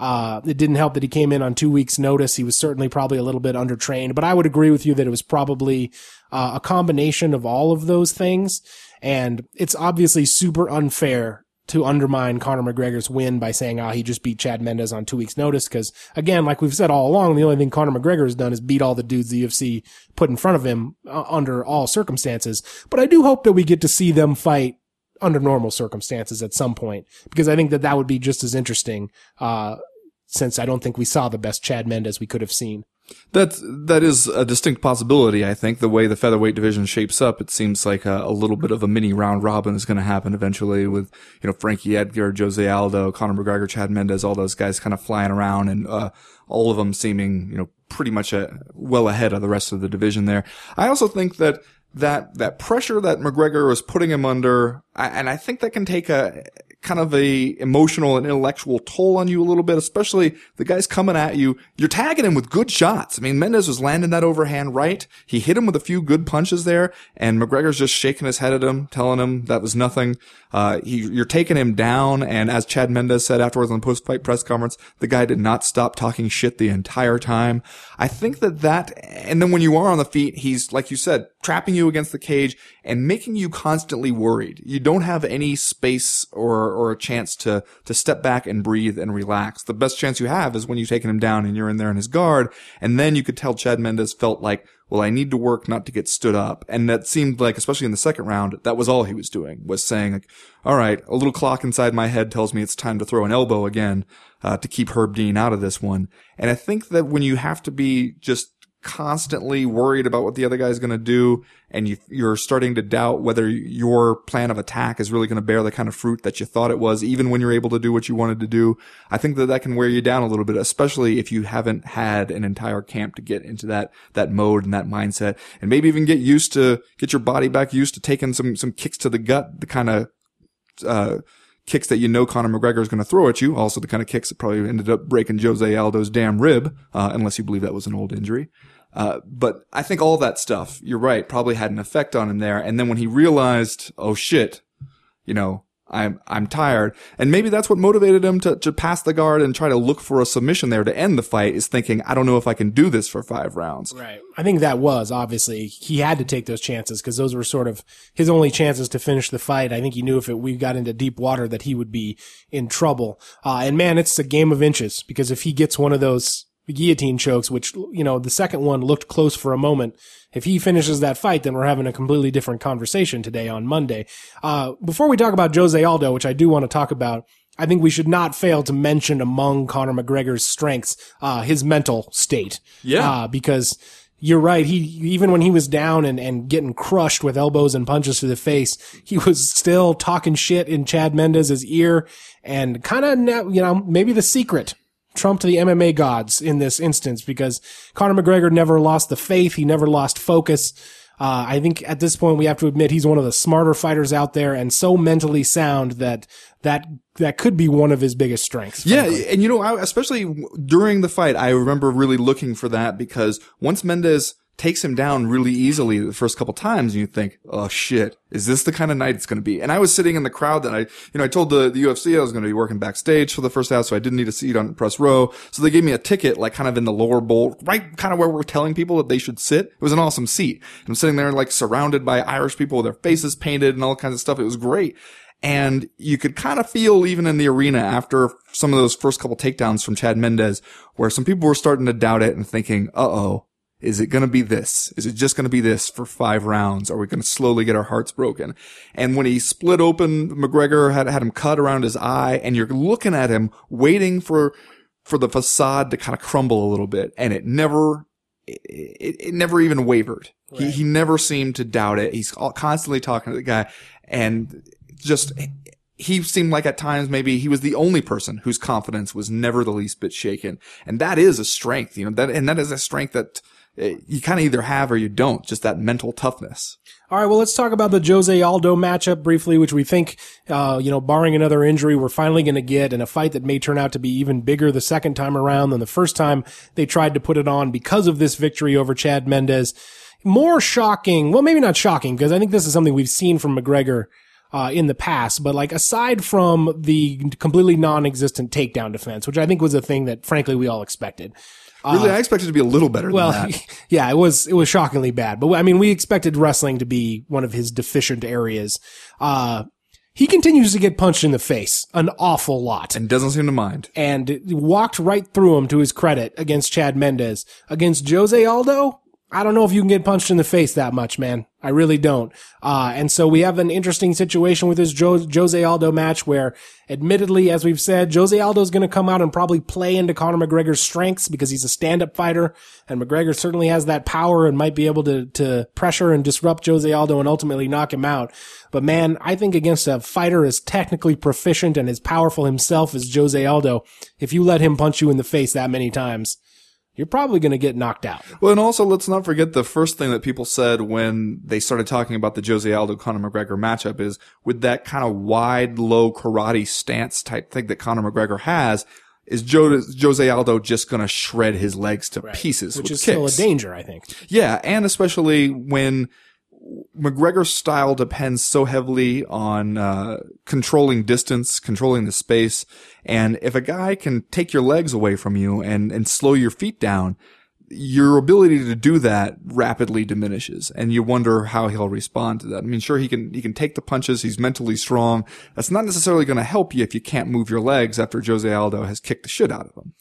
Uh, it didn't help that he came in on two weeks notice. He was certainly probably a little bit undertrained, but I would agree with you that it was probably uh, a combination of all of those things. And it's obviously super unfair to undermine Conor McGregor's win by saying, oh, he just beat Chad Mendes on two weeks notice. Cause again, like we've said all along, the only thing Conor McGregor has done is beat all the dudes the UFC put in front of him uh, under all circumstances. But I do hope that we get to see them fight under normal circumstances at some point because I think that that would be just as interesting. Uh, since I don't think we saw the best Chad Mendes we could have seen. That's that is a distinct possibility. I think the way the featherweight division shapes up, it seems like a, a little bit of a mini round robin is going to happen eventually with you know Frankie Edgar, Jose Aldo, Conor McGregor, Chad Mendes, all those guys kind of flying around, and uh, all of them seeming you know pretty much a, uh, well ahead of the rest of the division there. I also think that that that pressure that McGregor was putting him under, and I think that can take a kind of a emotional and intellectual toll on you a little bit, especially the guy's coming at you. You're tagging him with good shots. I mean, Mendes was landing that overhand right. He hit him with a few good punches there, and McGregor's just shaking his head at him, telling him that was nothing. Uh, he, you're taking him down, and as Chad Mendes said afterwards on the post-fight press conference, the guy did not stop talking shit the entire time. I think that that, and then when you are on the feet, he's, like you said, trapping you against the cage and making you constantly worried. You don't have any space or, or a chance to, to step back and breathe and relax. The best chance you have is when you've taken him down and you're in there in his guard. And then you could tell Chad Mendes felt like, well, I need to work not to get stood up. And that seemed like, especially in the second round, that was all he was doing, was saying like, all right, a little clock inside my head tells me it's time to throw an elbow again, uh, to keep Herb Dean out of this one. And I think that when you have to be just constantly worried about what the other guy's going to do and you, you're starting to doubt whether your plan of attack is really going to bear the kind of fruit that you thought it was, even when you're able to do what you wanted to do. I think that that can wear you down a little bit, especially if you haven't had an entire camp to get into that, that mode and that mindset and maybe even get used to, get your body back used to taking some, some kicks to the gut, the kind of, uh, kicks that you know Conor McGregor is going to throw at you. Also, the kind of kicks that probably ended up breaking Jose Aldo's damn rib, uh, unless you believe that was an old injury. Uh, but I think all that stuff, you're right, probably had an effect on him there. And then when he realized, oh shit, you know, I'm I'm tired, and maybe that's what motivated him to to pass the guard and try to look for a submission there to end the fight. Is thinking, I don't know if I can do this for five rounds. Right. I think that was obviously he had to take those chances because those were sort of his only chances to finish the fight. I think he knew if it, we got into deep water that he would be in trouble. Uh, and man, it's a game of inches because if he gets one of those guillotine chokes, which, you know, the second one looked close for a moment. If he finishes that fight, then we're having a completely different conversation today on Monday. Uh, before we talk about Jose Aldo, which I do want to talk about, I think we should not fail to mention among Conor McGregor's strengths, uh, his mental state. Yeah. Uh, because you're right. He, even when he was down and, and getting crushed with elbows and punches to the face, he was still talking shit in Chad Mendes's ear and kind of, you know, maybe the secret trumped the MMA gods in this instance because Conor McGregor never lost the faith. He never lost focus. Uh, I think at this point we have to admit he's one of the smarter fighters out there and so mentally sound that that that could be one of his biggest strengths. Frankly. Yeah, and you know, I, especially during the fight, I remember really looking for that because once Mendes takes him down really easily the first couple times and you think, oh shit, is this the kind of night it's going to be? And I was sitting in the crowd that I, you know, I told the, the UFC I was going to be working backstage for the first half, so I didn't need a seat on press row. So they gave me a ticket, like kind of in the lower bowl, right kind of where we're telling people that they should sit. It was an awesome seat. I'm sitting there like surrounded by Irish people with their faces painted and all kinds of stuff. It was great. And you could kind of feel even in the arena after some of those first couple takedowns from Chad Mendes, where some people were starting to doubt it and thinking, uh oh, is it going to be this? Is it just going to be this for five rounds? Are we going to slowly get our hearts broken? And when he split open, McGregor had, had him cut around his eye and you're looking at him waiting for, for the facade to kind of crumble a little bit. And it never, it, it, it never even wavered. Right. He, he never seemed to doubt it. He's constantly talking to the guy and just, he seemed like at times maybe he was the only person whose confidence was never the least bit shaken. And that is a strength, you know, that, and that is a strength that, you kind of either have or you don't. Just that mental toughness. All right, well, let's talk about the Jose Aldo matchup briefly, which we think, uh, you know, barring another injury, we're finally going to get in a fight that may turn out to be even bigger the second time around than the first time they tried to put it on because of this victory over Chad Mendes. More shocking, well, maybe not shocking, because I think this is something we've seen from McGregor uh, in the past, but like aside from the completely non-existent takedown defense, which I think was a thing that frankly we all expected. Really, I expected it to be a little better Well, than that. (laughs) yeah, it was it was shockingly bad, but I mean, we expected wrestling to be one of his deficient areas. Uh, he continues to get punched in the face an awful lot And doesn't seem to mind. and walked right through him to his credit against Chad Mendes. Against Jose Aldo, I don't know if you can get punched in the face that much, man. I really don't. Uh, and so we have an interesting situation with this jo- Jose Aldo match where, admittedly, as we've said, Jose Aldo is going to come out and probably play into Conor McGregor's strengths because he's a stand-up fighter, and McGregor certainly has that power and might be able to to pressure and disrupt Jose Aldo and ultimately knock him out. But man, I think against a fighter as technically proficient and as powerful himself as Jose Aldo, if you let him punch you in the face that many times, you're probably going to get knocked out. Well, and also let's not forget the first thing that people said when they started talking about the Jose Aldo Conor McGregor matchup is with that kind of wide, low karate stance type thing that Conor McGregor has. Is Jo- Jose Aldo just going to shred his legs to pieces Which is kicks? still a danger, I think. Yeah, and especially when McGregor's style depends so heavily on uh, controlling distance, controlling the space, and if a guy can take your legs away from you and and slow your feet down, your ability to do that rapidly diminishes, and you wonder how he'll respond to that. I mean, sure he can he can take the punches, he's mentally strong. That's not necessarily going to help you if you can't move your legs after Jose Aldo has kicked the shit out of him.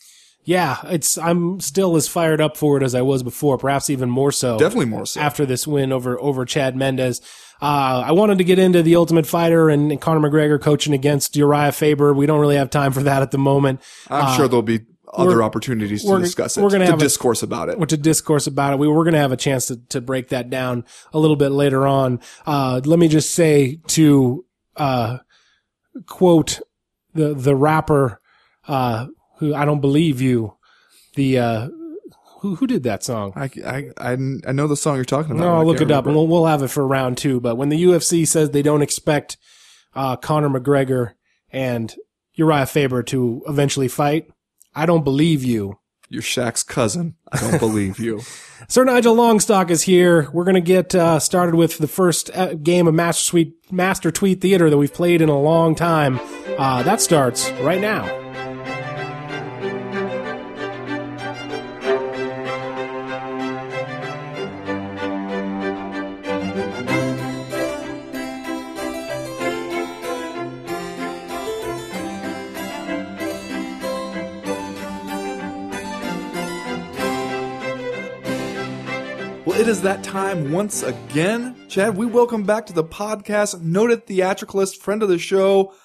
Yeah, it's I'm still as fired up for it as I was before, perhaps even more so. Definitely more so. after this win over over Chad Mendes. Uh, I wanted to get into the Ultimate Fighter and, and Conor McGregor coaching against Urijah Faber. We don't really have time for that at the moment. I'm sure there'll be other opportunities to we're- discuss it, we're gonna to have a- discourse about it. Or to discourse about it. We were going to have a chance to, to break that down a little bit later on. Uh, let me just say to, uh, quote the, the rapper, uh, who I don't believe you, the, uh, who, who did that song? I, I, I, I know the song you're talking about. No, I'll look it up and we'll, we'll have it for round two. But when the UFC says they don't expect, uh, Conor McGregor and Urijah Faber to eventually fight, I don't believe you. You're Shaq's cousin. I don't believe you. (laughs) (laughs) Sir Nigel Longstock is here. We're going to get uh, started with the first uh, game of Master Suite, Master Tweet Theater that we've played in a long time. Uh, that starts right now. Is that time once again. Chad, we welcome back to the podcast noted theatricalist, friend of the show,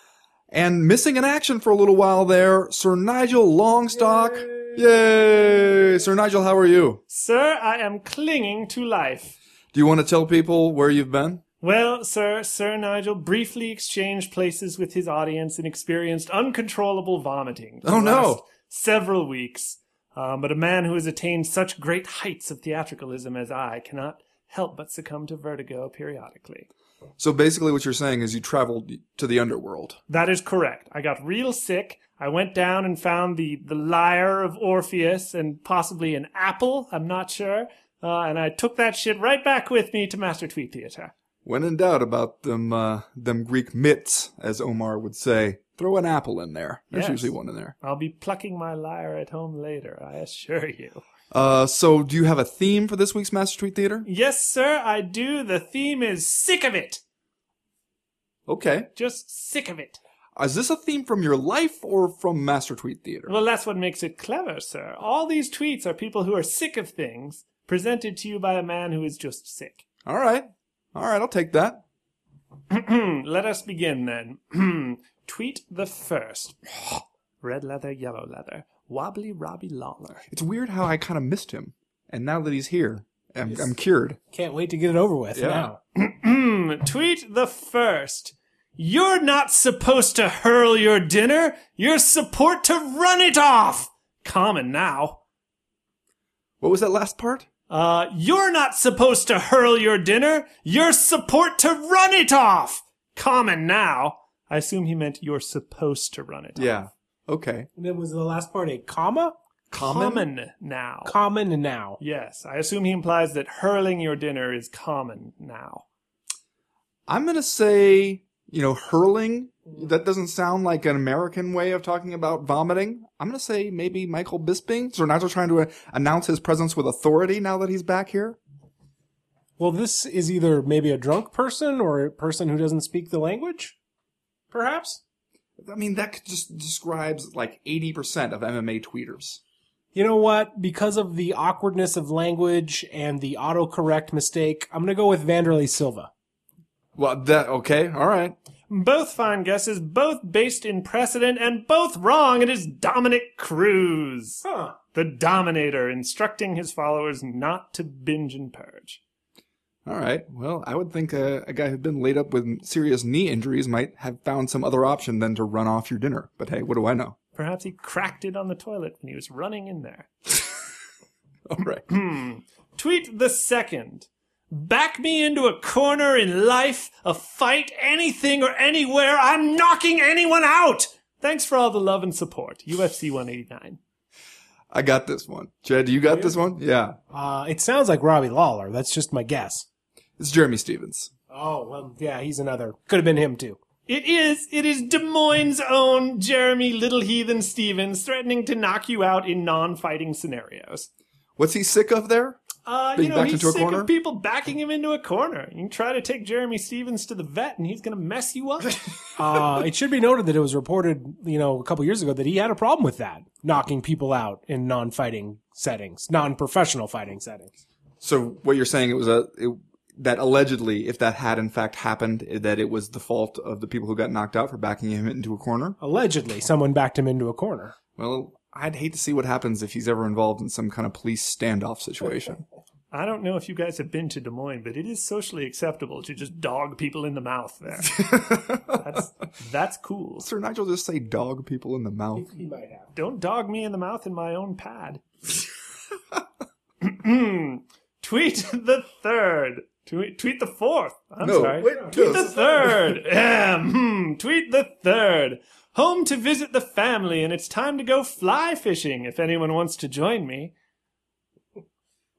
and missing in action for a little while there, Sir Nigel Longstock. Yay! Sir Nigel, how are you? Sir, I am clinging to life. Do you want to tell people where you've been? Well, sir, Sir Nigel briefly exchanged places with his audience and experienced uncontrollable vomiting. Oh, no. Several weeks. Um, but a man who has attained such great heights of theatricalism as I cannot help but succumb to vertigo periodically. So basically what you're saying is you traveled to the underworld. That is correct. I got real sick. I went down and found the, the lyre of Orpheus and possibly an apple. I'm not sure. Uh, and I took that shit right back with me to Master Tweet Theater. When in doubt about them, uh, them Greek myths, as Omar would say, throw an apple in there. There's Yes. usually one in there. I'll be plucking my lyre at home later, I assure you. Uh, so do you have a theme for this week's Master Tweet Theater? Yes, sir, I do. The theme is sick of it. Okay. Just sick of it. Is this a theme from your life or from Master Tweet Theater? Well, that's what makes it clever, sir. All these tweets are people who are sick of things presented to you by a man who is just sick. All right. All right, I'll take that. (clears throat) Let us begin then. (clears throat) Tweet the first. Red leather, yellow leather. Wobbly Robbie Lawler. It's weird how I kind of missed him. And now that he's here, I'm, I'm cured. Can't wait to get it over with Yeah. now. (clears throat) Tweet the first. You're not supposed to hurl your dinner. You're support to run it off. Common now. What was that last part? Uh, you're not supposed to hurl your dinner. You're support to run it off. Common now. I assume he meant you're supposed to run it. off. Yeah. Okay. And then was the last part a comma? Common now. Common now. yes, I assume he implies that hurling your dinner is common now. I'm gonna say, you know, hurling. That doesn't sound like an American way of talking about vomiting. I'm gonna say maybe Michael Bisping. So Nigel trying to uh, announce his presence with authority now that he's back here. Well, this is either maybe a drunk person or a person who doesn't speak the language. Perhaps. I mean, that just describes like 80% of MMA tweeters. You know what? Because of the awkwardness of language and the autocorrect mistake, I'm gonna go with Wanderlei Silva. Well, that okay, all right. Both fine guesses, both based in precedent, and both wrong. It is Dominick Cruz, Huh. the Dominator, instructing his followers not to binge and purge. All right. Well, I would think a, a guy who'd been laid up with serious knee injuries might have found some other option than to run off your dinner. But hey, what do I know? Perhaps he cracked it on the toilet when he was running in there. (laughs) All right. Tweet the second. Back me into a corner in life, a fight, anything or anywhere. I'm knocking anyone out. Thanks for all the love and support. UFC 189. I got this one. Jed, you got this one? Yeah. Uh, it sounds like Robbie Lawler. That's just my guess. It's Jeremy Stephens. Oh, well, yeah, he's another. Could have been him too. It is, it is Des Moines' own Jeremy Little Heathen Stephens threatening to knock you out in non-fighting scenarios. What's he sick of there? Uh, Being you know, he's sick corner? of people backing him into a corner. You can try to take Jeremy Stephens to the vet and he's gonna mess you up. (laughs) Uh, it should be noted that it was reported, you know, a couple years ago that he had a problem with that, knocking people out in non-fighting settings, non-professional fighting settings. So what you're saying it was a it, that allegedly, if that had in fact happened, that it was the fault of the people who got knocked out for backing him into a corner. Allegedly, someone backed him into a corner. Well, I'd hate to see what happens if he's ever involved in some kind of police standoff situation. (laughs) I don't know if you guys have been to Des Moines, but it is socially acceptable to just dog people in the mouth there. (laughs) that's, that's cool. Sir Nigel just say dog people in the mouth. He might have. Don't dog me in the mouth in my own pad. (laughs) (clears throat) tweet the third. Tweet, tweet the fourth. I'm No, sorry. wait, tweet no. the third. (laughs) Ahem, hmm, tweet the third. Home to visit the family, and it's time to go fly fishing if anyone wants to join me.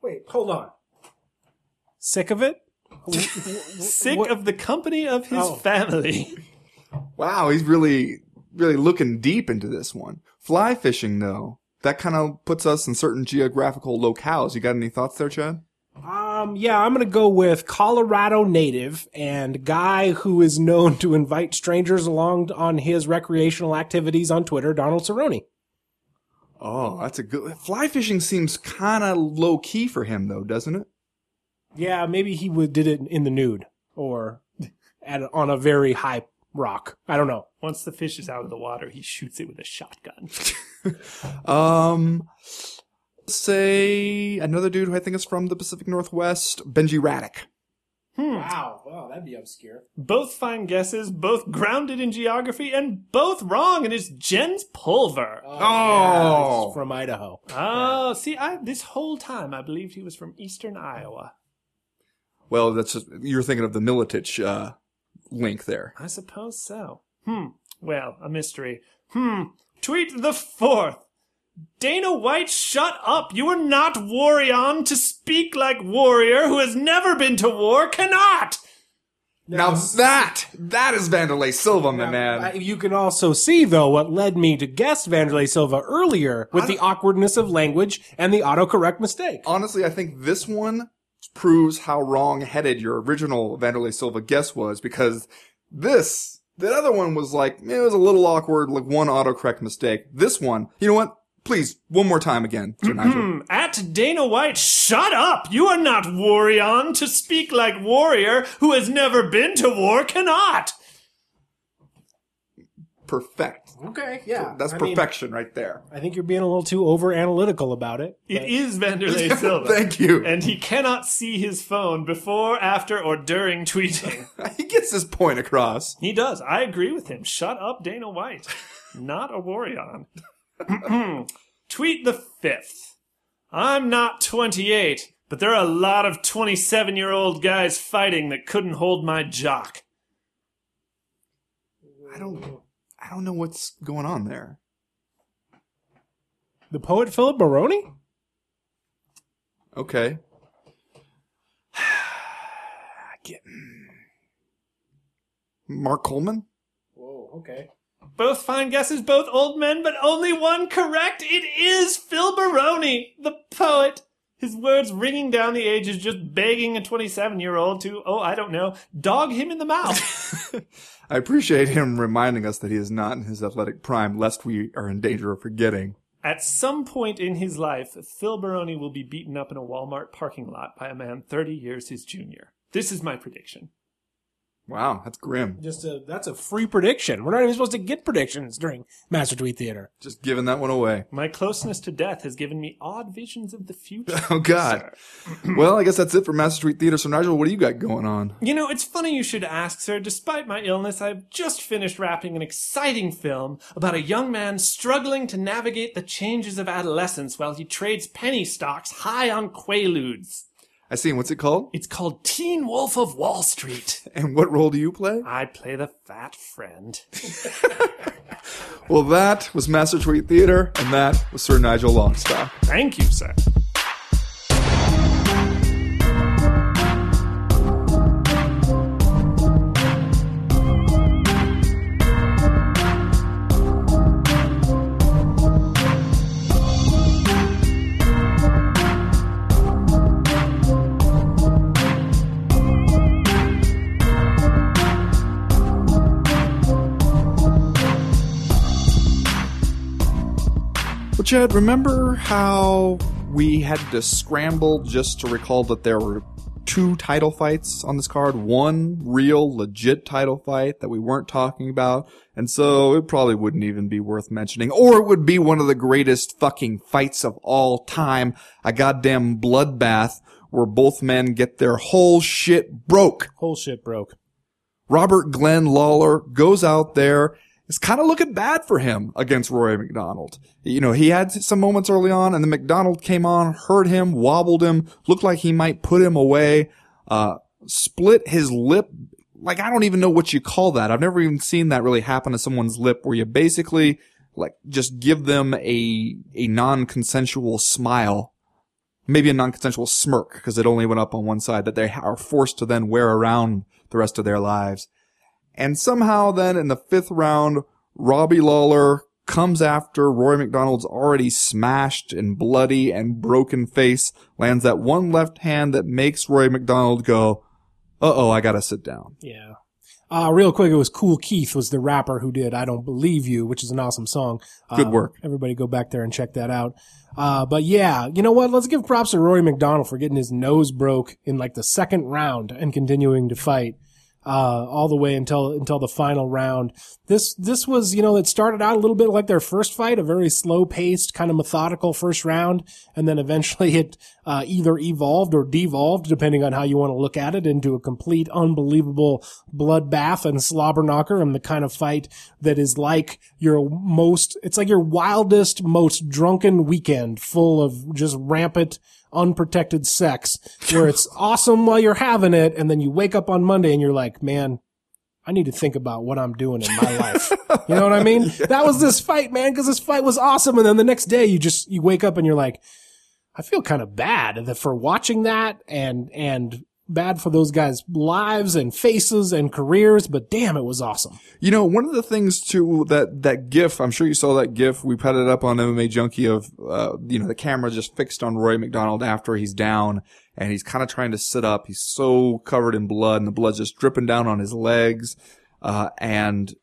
Wait, hold on. Sick of it? (laughs) Sick What- of the company of his Oh. family. (laughs) Wow, he's really, really looking deep into this one. Fly fishing, though, that kind of puts us in certain geographical locales. You got any thoughts there, Chad? Um, yeah, I'm gonna go with Colorado native and guy who is known to invite strangers along on his recreational activities on Twitter, Donald Cerrone. Oh, that's a good. Fly fishing seems kind of low key for him, though, doesn't it? Yeah, maybe he would did it in the nude or at on a very high rock. I don't know. Once the fish is out of the water, he shoots it with a shotgun. (laughs) Um, say another dude who I think is from the Pacific Northwest, Benji Radach. Wow, wow, that'd be obscure. Both fine guesses, both grounded in geography, and both wrong, and it's Jens Pulver. Oh. from Idaho. Oh, see, I this whole time I believed he was from eastern Iowa. Well, that's just, you're thinking of the Miletich uh, link there. I suppose so. Hmm. Well, a mystery. Hmm. Tweet the fourth. Dana White, shut up! You are not Warion to speak like warrior who has never been to war cannot! Now that that is Wanderlei Silva, my man. Uh, You can also see, though, what led me to guess Wanderlei Silva earlier with the awkwardness of language and the autocorrect mistake. Honestly, I think this one proves how wrong-headed your original Wanderlei Silva guess was because this, the other one was like, it was a little awkward, like one autocorrect mistake. This one, you know what? Please, one more time again, Sir Nigel. Hmm. At Dana White, shut up! You are not Warion to speak like warrior who has never been to war cannot! Perfect. Okay, yeah. That's I mean, perfection right there. I think you're being a little too over analytical about it. It is Wanderlei (laughs) Silva. Thank you. And he cannot see his phone before, after, or during tweeting. (laughs) he gets his point across. he does. I agree with him. Shut up, Dana White. Not a Warion. (laughs) (clears throat) Tweet the fifth. I'm not 28, But there are a lot of 27 year old guys fighting that couldn't hold my jock. I don't. I don't know what's going on there. The poet Philip Baroni? Okay. (sighs) I get hmm. Mark Coleman. Whoa, okay. Both fine guesses, both old men, but only one correct. It is Phil Baroni, the poet. His words ringing down the ages, just begging a 27 year old to, oh, I don't know, dog him in the mouth. (laughs) I appreciate him reminding us that he is not in his athletic prime, lest we are in danger of forgetting. At some point in his life, Phil Baroni will be beaten up in a Walmart parking lot by a man 30 years his junior. This is my prediction. Wow, that's grim. Just a that's a free prediction. We're not even supposed to get predictions during Master Tweet Theater. Just giving that one away. My closeness to death has given me odd visions of the future. (laughs) Oh God. well, I guess that's it for Master Tweet Theater. So Nigel, what do you got going on? You know, it's funny you should ask, sir. Despite my illness, I've just finished wrapping an exciting film about a young man struggling to navigate the changes of adolescence while he trades penny stocks high on quaaludes. I see. What's it called? It's called Teen Wolf of Wall Street. (laughs) And what role do you play? I play the fat friend. (laughs) Well, that was Master Tweet Theater, and that was Sir Nigel Longstock. Thank you, sir. Well, Chad, remember how we had to scramble just to recall that there were two title fights on this card? One real, legit title fight that we weren't talking about, and so it probably wouldn't even be worth mentioning. Or it would be one of the greatest fucking fights of all time. A goddamn bloodbath where both men get their whole shit broke. Whole shit broke. Robert Glenn Lawler goes out there. It's kind of looking bad for him against Rory MacDonald. You know, he had some moments early on and then MacDonald came on, hurt him, wobbled him, looked like he might put him away, uh, split his lip. Like, I don't even know what you call that. I've never even seen that really happen to someone's lip where you basically, like, just give them a, a non-consensual smile. Maybe a non-consensual smirk because it only went up on one side that they are forced to then wear around the rest of their lives. And somehow then in the fifth round, Robbie Lawler comes after Rory MacDonald's already smashed and bloody and broken face, lands that one left hand that makes Rory MacDonald go, uh oh, I gotta sit down. Yeah. Uh, real quick, it was Kool Keith was the rapper who did I Don't Believe You, which is an awesome song. Uh, Good work. Everybody go back there and check that out. Uh, but yeah, you know what? Let's give props to Rory MacDonald for getting his nose broke in like the second round and continuing to fight. Uh, all the way until, until the final round. This, this was, you know, it started out a little bit like their first fight, a very slow paced, kind of methodical first round. And then eventually it, uh, either evolved or devolved, depending on how you want to look at it, into a complete unbelievable bloodbath and slobber knocker and the kind of fight that is like your most, it's like your wildest, most drunken weekend full of just rampant, unprotected sex where it's (laughs) awesome while you're having it. And then you wake up on Monday and you're like, man, I need to think about what I'm doing in my life. You know what I mean? (laughs) That was this fight, man, because this fight was awesome. And then the next day you just, you wake up and you're like, I feel kind of bad that for watching that and, and bad for those guys' lives and faces and careers, but damn, it was awesome. You know, one of the things too that that GIF, I'm sure you saw that GIF. We put it up on MMA Junkie of, uh, you know, the camera just fixed on Rory MacDonald after he's down and he's kind of trying to sit up. He's so covered in blood and the blood's just dripping down on his legs. Uh, and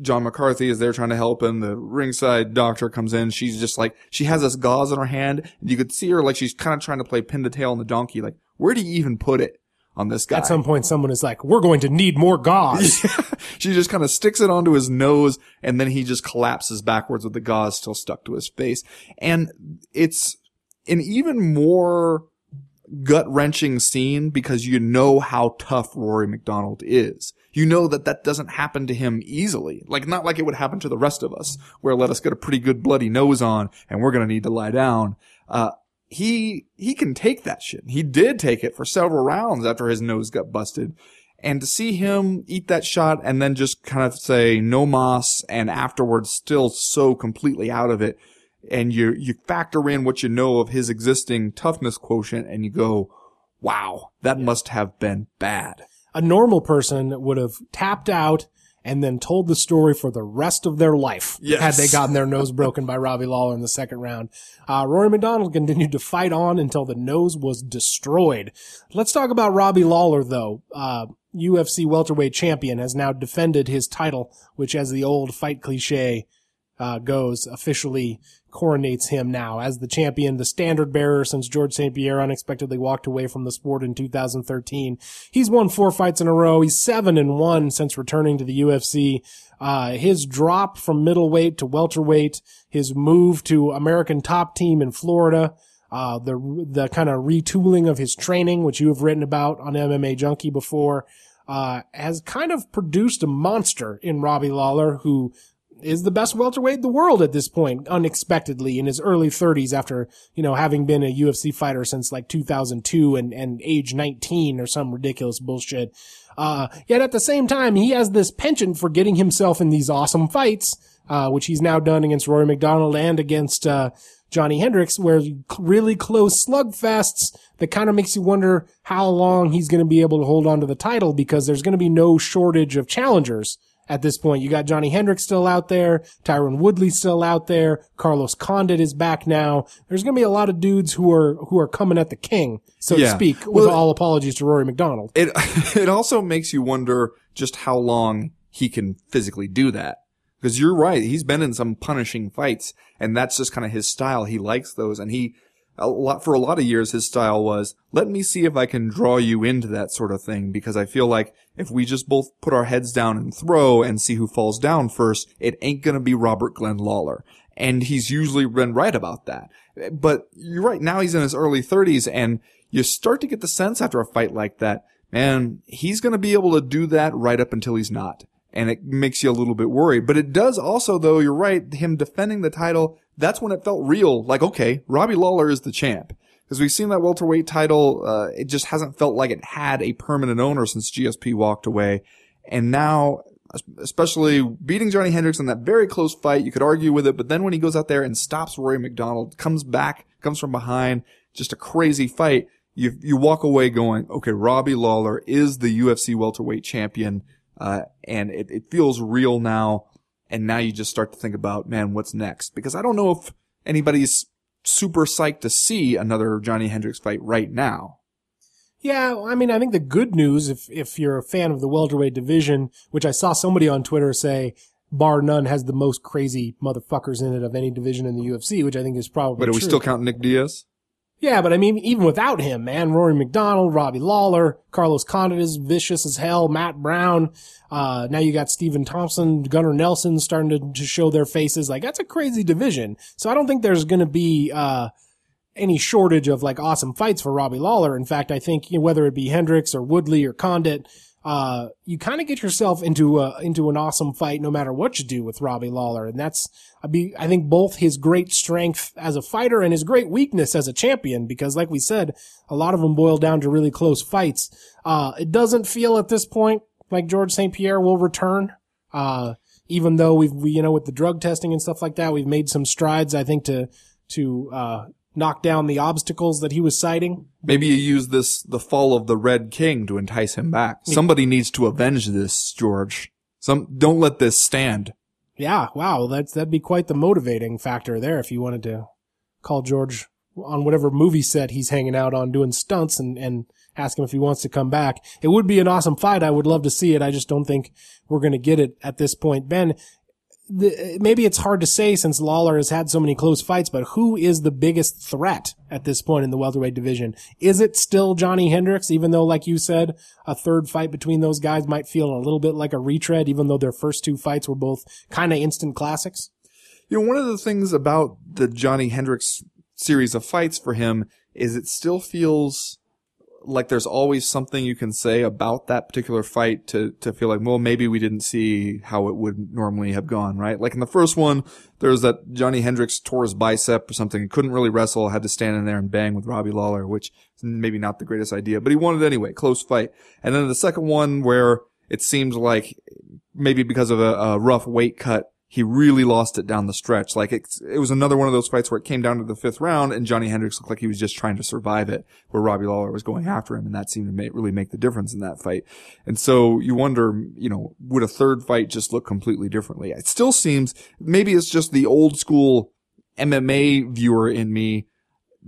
John McCarthy is there trying to help him. The ringside doctor comes in. She's just like, she has this gauze in her hand and you could see her like she's kind of trying to play pin the tail on the donkey. Like, where do you even put it on this guy? At some point, someone is like, we're going to need more gauze. (laughs) she just kind of sticks it onto his nose and then he just collapses backwards with the gauze still stuck to his face. And it's an even more gut wrenching scene because you know how tough Rory MacDonald is. You know that that doesn't happen to him easily. Like, not like it would happen to the rest of us, where let us get a pretty good bloody nose on and we're going to need to lie down. Uh, he he can take that shit. He did take it for several rounds after his nose got busted. And to see him eat that shot and then just kind of say no moss and afterwards still so completely out of it and you you factor in what you know of his existing toughness quotient and you go, "Wow, that must have been bad." A normal person would have tapped out and then told the story for the rest of their life Yes. had they gotten their nose broken by Robbie Lawler in the second round. Uh, Rory MacDonald continued to fight on until the nose was destroyed. Let's talk about Robbie Lawler though. Uh, UFC welterweight champion has now defended his title, which as the old fight cliche uh, goes, officially coronates him now as the champion, the standard bearer since George St. Pierre unexpectedly walked away from the sport in 2013. He's won four fights in a row. He's seven and one since returning to the UFC. Uh, his drop from middleweight to welterweight, his move to American top team in Florida, uh, the, the kind of retooling of his training, which you have written about on MMA Junkie before, uh, has kind of produced a monster in Robbie Lawler, who is the best welterweight in the world at this point, unexpectedly in his early 30s after, you know, having been a UFC fighter since like 2002 and, and age 19 or some ridiculous bullshit. Uh, yet at the same time, he has this penchant for getting himself in these awesome fights, uh, which he's now done against Rory MacDonald and against, uh, Johnny Hendricks, where really close slugfests that kind of makes you wonder how long he's going to be able to hold on to the title because there's going to be no shortage of challengers at this point. You got Johnny Hendricks still out there, Tyron Woodley still out there, Carlos Condit is back now. There's going to be a lot of dudes who are who are coming at the king, so Yeah. to speak. With Well- all apologies to Rory MacDonald. It (laughs) it also makes you wonder just how long he can physically do that. Because you're right, he's been in some punishing fights, and that's just kind of his style. He likes those, and he a lot for a lot of years his style was let me see if I can draw you into that sort of thing. Because I feel like if we just both put our heads down and throw and see who falls down first, it ain't gonna be Robert Glenn Lawler. And he's usually been right about that. But you're right, now he's in his early 30s, and you start to get the sense after a fight like that, man, he's to be able to do that right up until he's not. And it makes you a little bit worried. But it does also, though, you're right, him defending the title, that's when it felt real. Like, okay, Robbie Lawler is the champ. Because we've seen that welterweight title, uh, it just hasn't felt like it had a permanent owner since GSP walked away. And now, especially beating Johnny Hendricks in that very close fight, you could argue with it, but then when he goes out there and stops Rory MacDonald, comes back, comes from behind, just a crazy fight, you you walk away going, okay, Robbie Lawler is the UFC welterweight champion, uh, and it, it feels real now. And now you just start to think about, man, what's next? Because I don't know if anybody's super psyched to see another Johnny Hendricks fight right now. Yeah, I mean, I think the good news, if if you're a fan of the welterweight division, which I saw somebody on Twitter say, bar none, has the most crazy motherfuckers in it of any division in the UFC, which I think is probably But are we true. still counting Nick Diaz? Yeah, but I mean, even without him, man, Rory MacDonald, Robbie Lawler, Carlos Condit is vicious as hell, Matt Brown. Uh, now you got Stephen Thompson, Gunnar Nelson starting to, to show their faces. Like, that's a crazy division. So I don't think there's going to be, uh, any shortage of like awesome fights for Robbie Lawler. In fact, I think you know, whether it be Hendricks or Woodley or Condit, uh, you kind of get yourself into a, into an awesome fight no matter what you do with Robbie Lawler. And that's, I be, I think both his great strength as a fighter and his great weakness as a champion, because like we said, a lot of them boil down to really close fights. Uh, it doesn't feel at this point like George St. Pierre will return. Uh, even though we've, we, you know, with the drug testing and stuff like that, we've made some strides, I think, to, to, uh, knock down the obstacles that he was citing. Maybe you use this, the fall of the Red King to entice him back. Somebody needs to avenge this, George. Some, don't let this stand. Yeah, wow, that's that'd be quite the motivating factor there if you wanted to call George on whatever movie set he's hanging out on doing stunts and and ask him if he wants to come back. It would be an awesome fight. I would love to see it. I just don't think we're going to get it at this point. Ben, the, maybe it's hard to say since Lawler has had so many close fights, but who is the biggest threat at this point in the welterweight division? Is it still Johnny Hendricks, even though, like you said, a third fight between those guys might feel a little bit like a retread, even though their first two fights were both kind of instant classics? You know, one of the things about the Johnny Hendricks series of fights for him is it still feels like there's always something you can say about that particular fight to, to feel like, well, maybe we didn't see how it would normally have gone, right? Like in the first one, there was that Johnny Hendricks tore his bicep or something, couldn't really wrestle, had to stand in there and bang with Robbie Lawler, which is maybe not the greatest idea, but he won it anyway, close fight. And then the second one where it seems like maybe because of a, a rough weight cut, he really lost it down the stretch. Like it, it was another one of those fights where it came down to the fifth round and Johnny Hendricks looked like he was just trying to survive it where Robbie Lawler was going after him. And that seemed to make, really make the difference in that fight. And so you wonder, you know, would a third fight just look completely differently? It still seems, maybe it's just the old school MMA viewer in me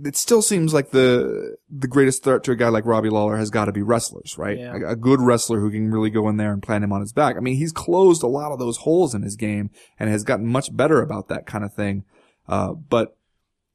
it still seems like the the greatest threat to a guy like Robbie Lawler has got to be wrestlers, right? Yeah. A, a good wrestler who can really go in there and plant him on his back. I mean, he's closed a lot of those holes in his game and has gotten much better about that kind of thing. Uh, but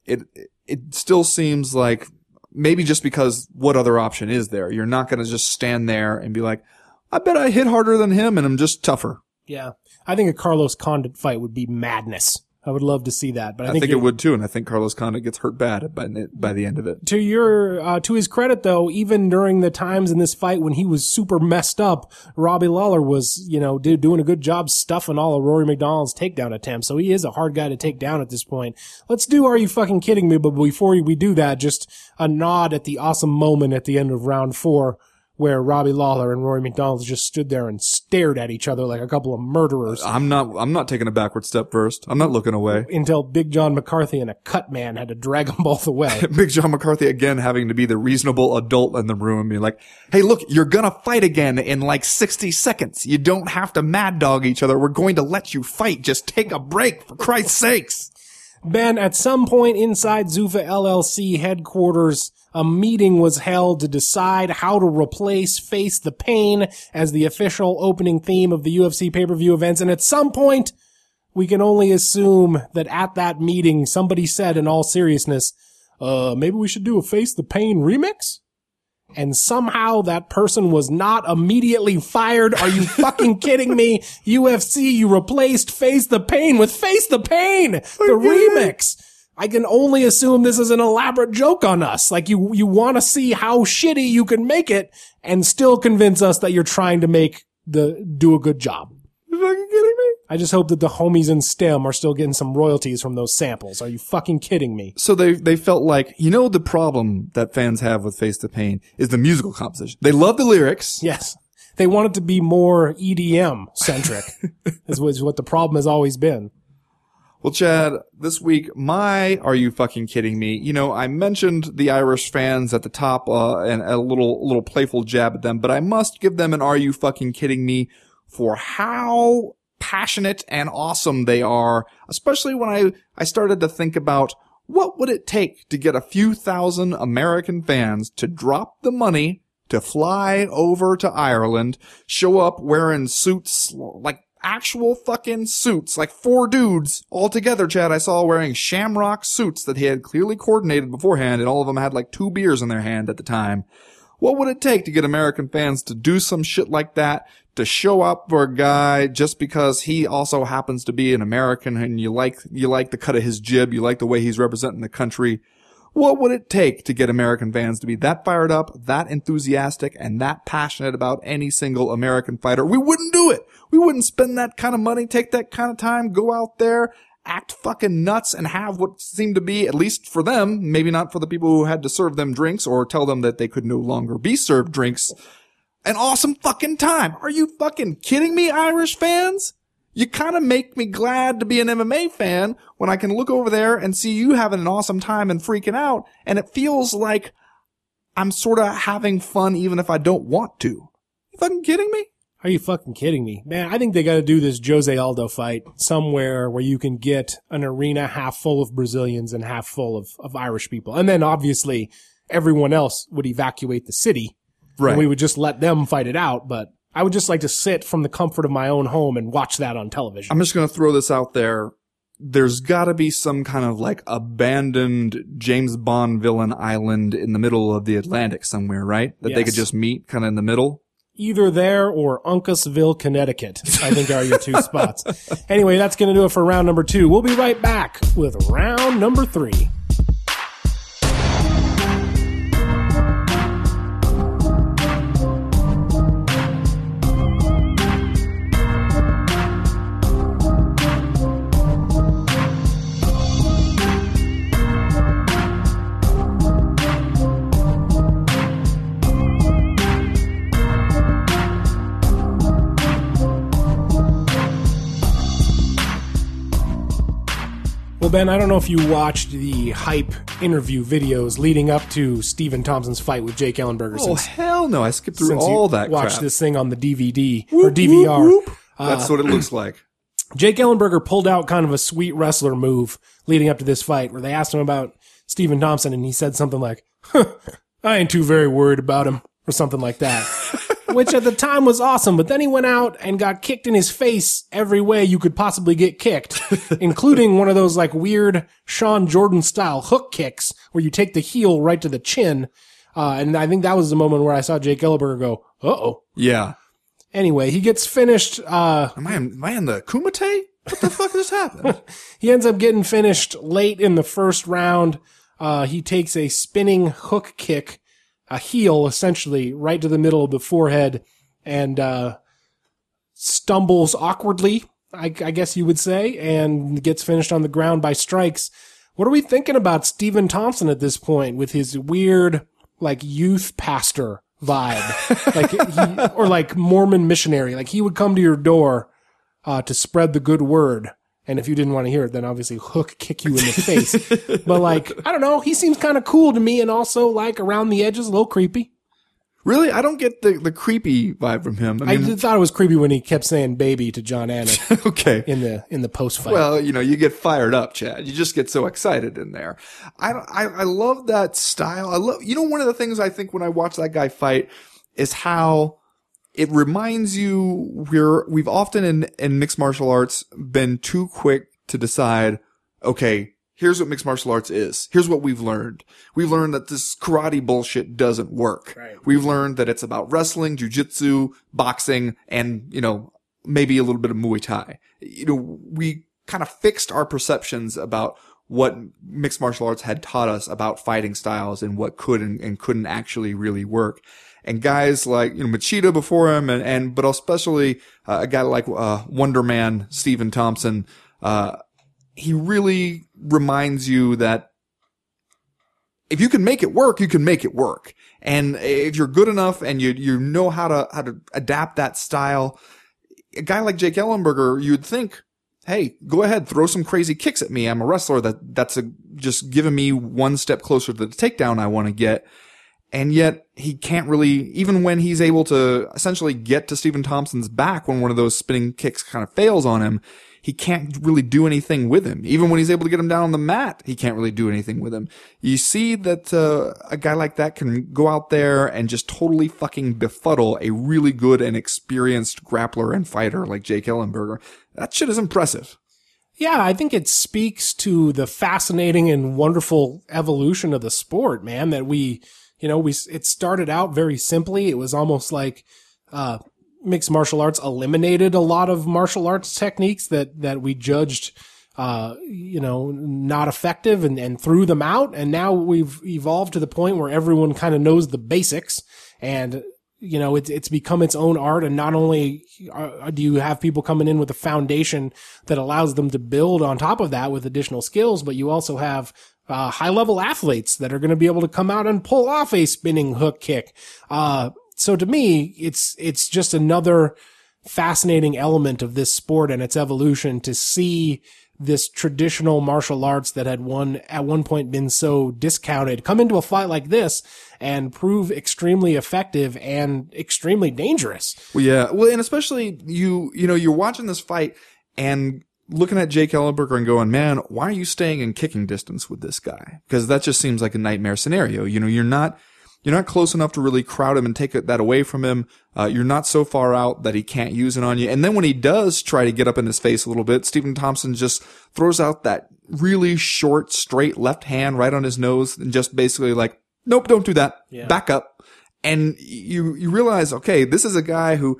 it it still seems like maybe just because what other option is there? You're not going to just stand there and be like, I bet I hit harder than him and I'm just tougher. Yeah. I think a Carlos Condit fight would be madness. I would love to see that, but I, I, think, it would too, and I think Carlos Condit gets hurt bad by by the end of it. to your uh, to his credit though even during the times in this fight when he was super messed up robbie lawler was you know did, doing a good job stuffing all of rory MacDonald's takedown attempts. So he is a hard guy to take down at this point. Let's do are you fucking kidding me? But before we do that just a nod at the awesome moment at the end of round four where Robbie Lawler and Rory MacDonald just stood there and stared at each other like a couple of murderers I'm not. I'm not taking a backward step first. I'm not looking away. until Big John McCarthy and a cut man had to drag them both away. (laughs) Big John McCarthy again having to be the reasonable adult in the room and be like, "Hey, look, you're gonna fight again in like 60 seconds. You don't have to mad dog each other. We're going to let you fight. Just take a break, for Christ's sakes." Ben, at some point inside Zuffa LLC headquarters, a meeting was held to decide how to replace Face the Pain as the official opening theme of the UFC pay-per-view events. And at some point, we can only assume that at that meeting, somebody said in all seriousness, uh, maybe we should do a Face the Pain remix? And somehow that person was not immediately fired. Are you fucking (laughs) kidding me? UFC, you replaced Face the Pain with Face the Pain, the remix. I can only assume this is an elaborate joke on us. Like you, you want to see how shitty you can make it and still convince us that you're trying to make the, do a good job. You fucking kidding? I just hope that the homies in Stemm are still getting some royalties from those samples. Are you fucking kidding me? So they they felt like you know the problem that fans have with Face the Pain is the musical composition. They love the lyrics. Yes. They want it to be more EDM centric, (laughs) is what the problem has always been. Well, Chad, this week, my Are You Fucking Kidding Me? You know, I mentioned the Irish fans at the top, uh, and a little, little playful jab at them, but I must give them an Are You Fucking Kidding Me for how passionate and awesome they are, especially when I, I started to think about what would it take to get a few thousand American fans to drop the money to fly over to Ireland, show up wearing suits like actual fucking suits, like four dudes all together, Chad. I saw wearing shamrock suits that he had clearly coordinated beforehand, and all of them had like two beers in their hand at the time. What would it take to get American fans to do some shit like that? To show up for a guy just because he also happens to be an American and you like, you like the cut of his jib, you like the way he's representing the country. What would it take to get American fans to be that fired up, that enthusiastic, and that passionate about any single American fighter? We wouldn't do it. We wouldn't spend that kind of money, take that kind of time, go out there, act fucking nuts, and have what seemed to be, at least for them, maybe not for the people who had to serve them drinks or tell them that they could no longer be served drinks, an awesome fucking time. Are you fucking kidding me, Irish fans? You kind of make me glad to be an MMA fan when I can look over there and see you having an awesome time and freaking out, and it feels like I'm sort of having fun even if I don't want to. You fucking kidding me? Are you fucking kidding me? Man, I think they gotta do this Jose Aldo fight somewhere where you can get an arena half full of Brazilians and half full of, of Irish people. And then obviously everyone else would evacuate the city. Right. And we would just let them fight it out, but I would just like to sit from the comfort of my own home and watch that on television. I'm just going to throw this out there. There's got to be some kind of like abandoned James Bond villain island in the middle of the Atlantic somewhere, right? That they could just meet kind of in the middle. Either there or Uncasville, Connecticut, I think are your two (laughs) spots. Anyway, that's going to do it for round number two. We'll be right back with round number three. Ben, I don't know if you watched the hype interview videos leading up to Stephen Thompson's fight with Jake Ellenberger. Oh since, hell no! I skipped through all that watched crap. this thing on the DVD or DVR. Uh, That's what it looks (clears throat) like. Jake Ellenberger pulled out kind of a sweet wrestler move leading up to this fight where they asked him about Stephen Thompson and he said something like, huh, I ain't too very worried about him or something like that. (laughs) Which at the time was awesome, but then he went out and got kicked in his face every way you could possibly get kicked, (laughs) including one of those like weird Sean Jordan style hook kicks where you take the heel right to the chin. Uh, and I think that was the moment where I saw Jake Ellenberger go, uh oh. Yeah. Anyway, he gets finished, uh, Am I, am I in the Kumite? What the fuck just happened? (laughs) He ends up getting finished late in the first round. Uh, he takes a spinning hook kick, a heel essentially, right to the middle of the forehead, and uh, stumbles awkwardly, I, I guess you would say, and gets finished on the ground by strikes. What are we thinking about Stephen Thompson at this point with his weird, like, youth pastor vibe? (laughs) like, he, or like Mormon missionary. Like, he would come to your door uh, to spread the good word. And if you didn't want to hear it, then obviously hook kick you in the face. but like, I don't know. He seems kind of cool to me and also like around the edges, a little creepy. really? I don't get the, the creepy vibe from him. I I mean, did- thought it was creepy when he kept saying baby to Jon Anik (laughs) okay. in the, in the post fight. Well, you know, you get fired up, Chad. You just get so excited in there. I, I, I love that style. I love, you know, one of the things I think when I watch that guy fight is how it reminds you we're, we've often in, in mixed martial arts been too quick to decide, okay, here's what mixed martial arts is. Here's what we've learned. We've learned that this karate bullshit doesn't work. Right. We've learned that it's about wrestling, jujitsu, boxing, and, you know, maybe a little bit of Muay Thai. You know, we kind of fixed our perceptions about what mixed martial arts had taught us about fighting styles and what could and, and couldn't actually really work. And guys like, you know, Machida before him and, and, but especially uh, a guy like, uh, Wonder Man, Stephen Thompson, uh, he really reminds you that if you can make it work, you can make it work. And if you're good enough and you, you know how to, how to adapt that style, a guy like Jake Ellenberger, you'd think, Hey, go ahead, throw some crazy kicks at me. I'm a wrestler that, that's a, just giving me one step closer to the takedown I want to get. And yet he can't really, even when he's able to essentially get to Stephen Thompson's back when one of those spinning kicks kind of fails on him, he can't really do anything with him. Even when he's able to get him down on the mat, he can't really do anything with him. You see that uh, a guy like that can go out there and just totally fucking befuddle a really good and experienced grappler and fighter like Jake Ellenberger. That shit is impressive. Yeah, I think it speaks to the fascinating and wonderful evolution of the sport, man, that we, you know, we, it started out very simply. It was almost like, uh, mixed martial arts eliminated a lot of martial arts techniques that, that we judged, uh, you know, not effective and, and threw them out. And now we've evolved to the point where everyone kind of knows the basics and, you know, it's, it's become its own art. And not only uh, do you have people coming in with a foundation that allows them to build on top of that with additional skills, but you also have uh, high level athletes that are going to be able to come out and pull off a spinning hook kick. Uh, so to me, it's, it's just another fascinating element of this sport and its evolution to see this traditional martial arts that had one at one point been so discounted come into a fight like this and prove extremely effective and extremely dangerous. Well, yeah. Well, and especially you, you know, you're watching this fight and looking at Jake Ellenberger and going, man, why are you staying in kicking distance with this guy? Because that just seems like a nightmare scenario. You know, you're not, you're not close enough to really crowd him and take that away from him. Uh, you're not so far out that he can't use it on you. And then when he does try to get up in his face a little bit, Stephen Thompson just throws out that really short, straight left hand right on his nose and just basically like, nope, don't do that. Yeah. Back up. And you, you realize, okay, this is a guy who,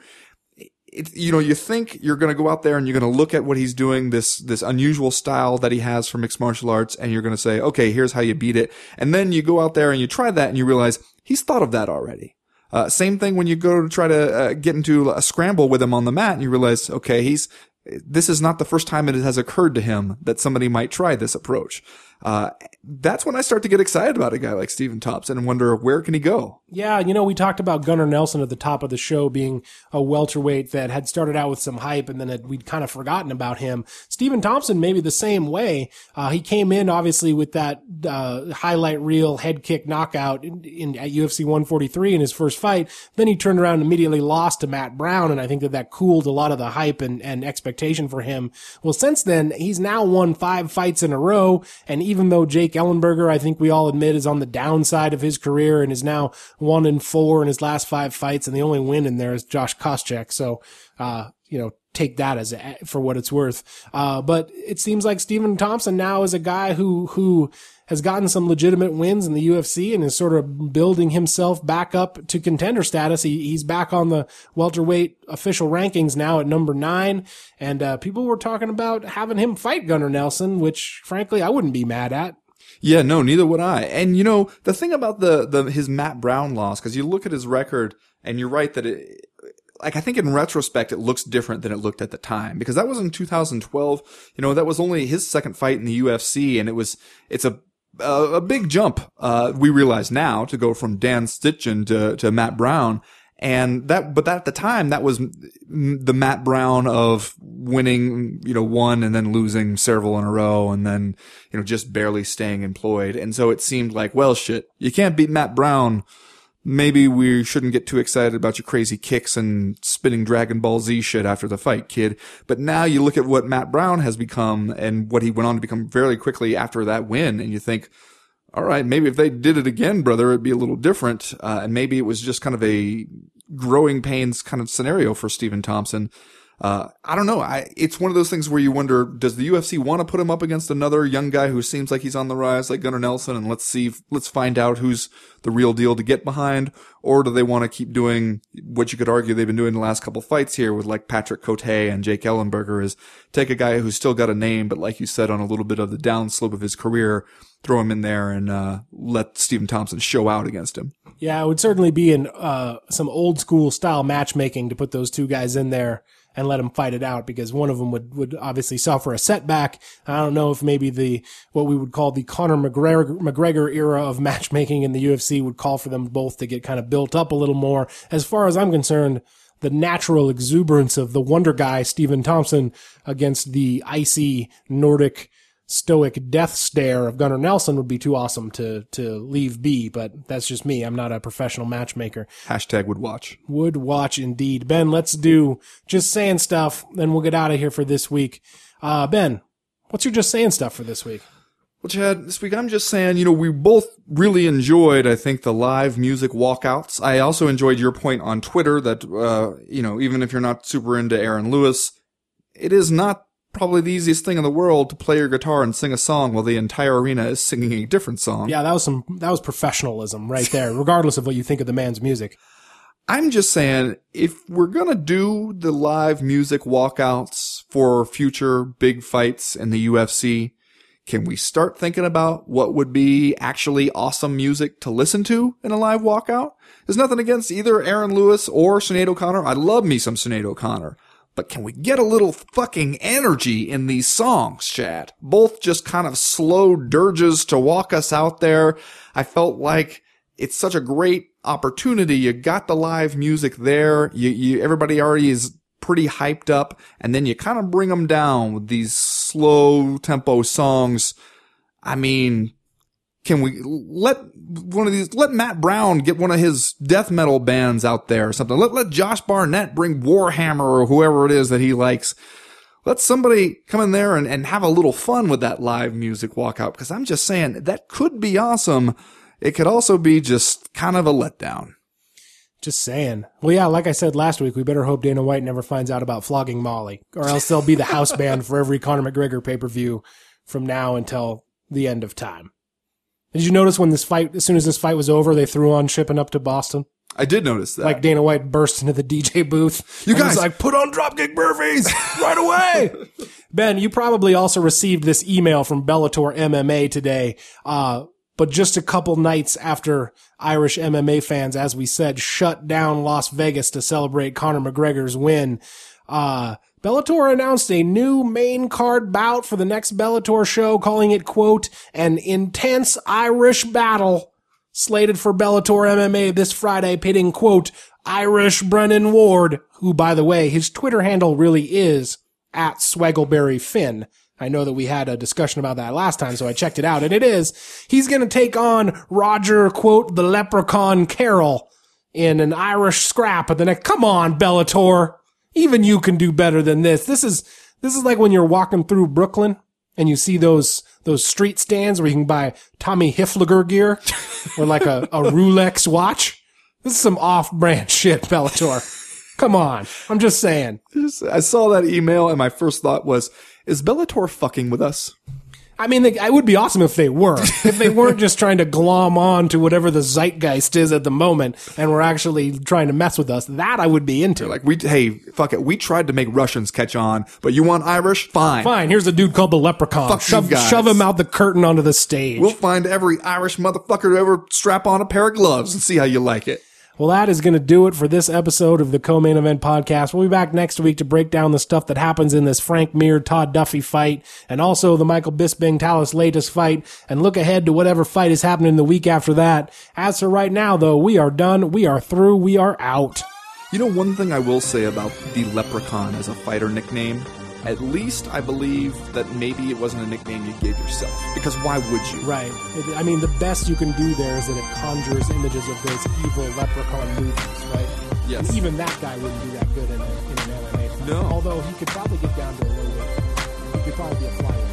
it, you know, you think you're going to go out there and you're going to look at what he's doing, this, this unusual style that he has for mixed martial arts, and you're going to say, okay, here's how you beat it. And then you go out there and you try that and you realize he's thought of that already. Uh, same thing when you go to try to uh, get into a scramble with him on the mat and you realize, okay, he's, this is not the first time it has occurred to him that somebody might try this approach. Uh, that's when I start to get excited about a guy like Stephen Thompson and wonder where can he go? Yeah, you know, we talked about Gunnar Nelson at the top of the show being a welterweight that had started out with some hype and then had, we'd kind of forgotten about him. Stephen Thompson, maybe the same way. Uh, he came in obviously with that uh, highlight reel head kick knockout in, in, at UFC 143 in his first fight. Then he turned around and immediately lost to Matt Brown, and I think that that cooled a lot of the hype and, and expectation for him. Well, since then, he's now won five fights in a row, and even though Jake Ellenberger, I think we all admit, is on the downside of his career and is now one and four in his last five fights, and the only win in there is Josh Koscheck. So, uh, you know, take that as a, for what it's worth. Uh, but it seems like Stephen Thompson now is a guy who who has gotten some legitimate wins in the UFC and is sort of building himself back up to contender status. He, he's back on the welterweight official rankings now at number nine. And, uh, people were talking about having him fight Gunnar Nelson, which frankly I wouldn't be mad at. Yeah, no, neither would I. And you know, the thing about the, the, his Matt Brown loss, cause you look at his record and you're right that it, like I think in retrospect it looks different than it looked at the time because that was in 2012. You know, that was only his second fight in the UFC and it was, it's a, a, a big jump, uh, we realize now to go from Dan Stittgen to, to Matt Brown. And that, but that at the time, that was the Matt Brown of winning, you know, one and then losing several in a row and then, you know, just barely staying employed. And so it seemed like, well, shit, you can't beat Matt Brown maybe we shouldn't get too excited about your crazy kicks and spinning Dragon Ball Z shit after the fight, kid. But now you look at what Matt Brown has become and what he went on to become very quickly after that win, and you think, all right, maybe if they did it again, brother, it'd be a little different. Uh, and maybe it was just kind of a growing pains kind of scenario for Stephen Thompson. Uh, I don't know. I, it's one of those things where you wonder, does the UFC want to put him up against another young guy who seems like he's on the rise, like Gunnar Nelson, and let's see, let's find out who's the real deal to get behind, or do they want to keep doing what you could argue they've been doing the last couple fights here with like Patrick Cote and Jake Ellenberger is take a guy who's still got a name, but like you said, on a little bit of the downslope of his career, throw him in there and, uh, let Stephen Thompson show out against him. Yeah, it would certainly be in, uh, some old school style matchmaking to put those two guys in there and let them fight it out because one of them would, would obviously suffer a setback. I don't know if maybe the, what we would call the Conor McGregor, McGregor era of matchmaking in the UFC would call for them both to get kind of built up a little more. As far as I'm concerned, the natural exuberance of the wonder guy, Stephen Thompson, against the icy Nordic stoic death stare of Gunnar Nelson would be too awesome to to leave be, but that's just me. I'm not a professional matchmaker. Hashtag would watch. Would watch indeed. Ben, let's do just saying stuff, then we'll get out of here for this week. Uh, ben, what's your just saying stuff for this week? Well, Chad, this week I'm just saying, you know, we both really enjoyed, I think, the live music walkouts. I also enjoyed your point on Twitter that, uh, you know, even if you're not super into Aaron Lewis, it is not probably the easiest thing in the world to play your guitar and sing a song while the entire arena is singing a different song. Yeah, that was some that was professionalism right there, regardless of what you think of the man's music. I'm just saying, if we're gonna do the live music walkouts for future big fights in the UFC, can we start thinking about what would be actually awesome music to listen to in a live walkout? There's nothing against either Aaron Lewis or Sinead O'Connor. I love me some Sinead O'Connor. But can we get a little fucking energy in these songs, Chad? Both just kind of slow dirges to walk us out there. I felt like it's such a great opportunity. You got the live music there. You, you, everybody already is pretty hyped up and then you kind of bring them down with these slow tempo songs. I mean, can we let one of these, let Matt Brown get one of his death metal bands out there or something. Let, let Josh Barnett bring Warhammer or whoever it is that he likes. Let somebody come in there and, and have a little fun with that live music walkout. Because I'm just saying that could be awesome. It could also be just kind of a letdown. Just saying. Well, yeah, like I said last week, we better hope Dana White never finds out about flogging Molly, or else they'll be the house (laughs) band for every Conor McGregor pay per view from now until the end of time. Did you notice when this fight, as soon as this fight was over, they threw on shipping up to Boston? I did notice that. Like Dana White burst into the DJ booth. You guys, like, put on Dropkick Murphys (laughs) right away. ben, you probably also received this email from Bellator MMA today. Uh, but just a couple nights after Irish MMA fans, as we said, shut down Las Vegas to celebrate Conor McGregor's win. Uh, Bellator announced a new main card bout for the next Bellator show, calling it, quote, an intense Irish battle. Slated for Bellator MMA this Friday, pitting, quote, Irish Brennan Ward, who, by the way, his Twitter handle really is at Swaggleberry Finn. I know that we had a discussion about that last time, so I checked it out, and it is. He's gonna take on Roger, quote, the leprechaun Carroll in an Irish scrap at the next. Come on, Bellator. Even you can do better than this. This is, this is like when you're walking through Brooklyn and you see those, those street stands where you can buy Tommy Hilfiger gear (laughs) or like a, a Rolex watch. This is some off-brand (laughs) shit, Bellator. Come on. I'm just saying. I saw that email and my first thought was, is Bellator fucking with us? I mean, they, it would be awesome if they were. if they weren't just trying to glom on to whatever the zeitgeist is at the moment and were actually trying to mess with us. That I would be into. Like we, hey, fuck it. We tried to make Russians catch on, but you want Irish? Fine. Fine, here's a dude called the Leprechaun. Fuck you shove, guys. shove him out the curtain onto the stage. We'll find every Irish motherfucker to ever strap on a pair of gloves and see how you like it. Well, that is going to do it for this episode of the co-main event podcast. We'll be back next week to break down the stuff that happens in this Frank Mir Todd Duffee fight and also the Michael Bisping Thales Leites fight and look ahead to whatever fight is happening the week after that. As for right now, though, we are done. We are through. We are out. You know, one thing I will say about the Leprechaun as a fighter nickname, at least I believe that maybe it wasn't a nickname you gave yourself. Because why would you? Right. I mean, the best you can do there is that it conjures images of those evil leprechaun movies, right? Yes. And even that guy wouldn't do that good in, a, in an fight. No. Although he could probably get down to a little bit. He could probably be a flyweight.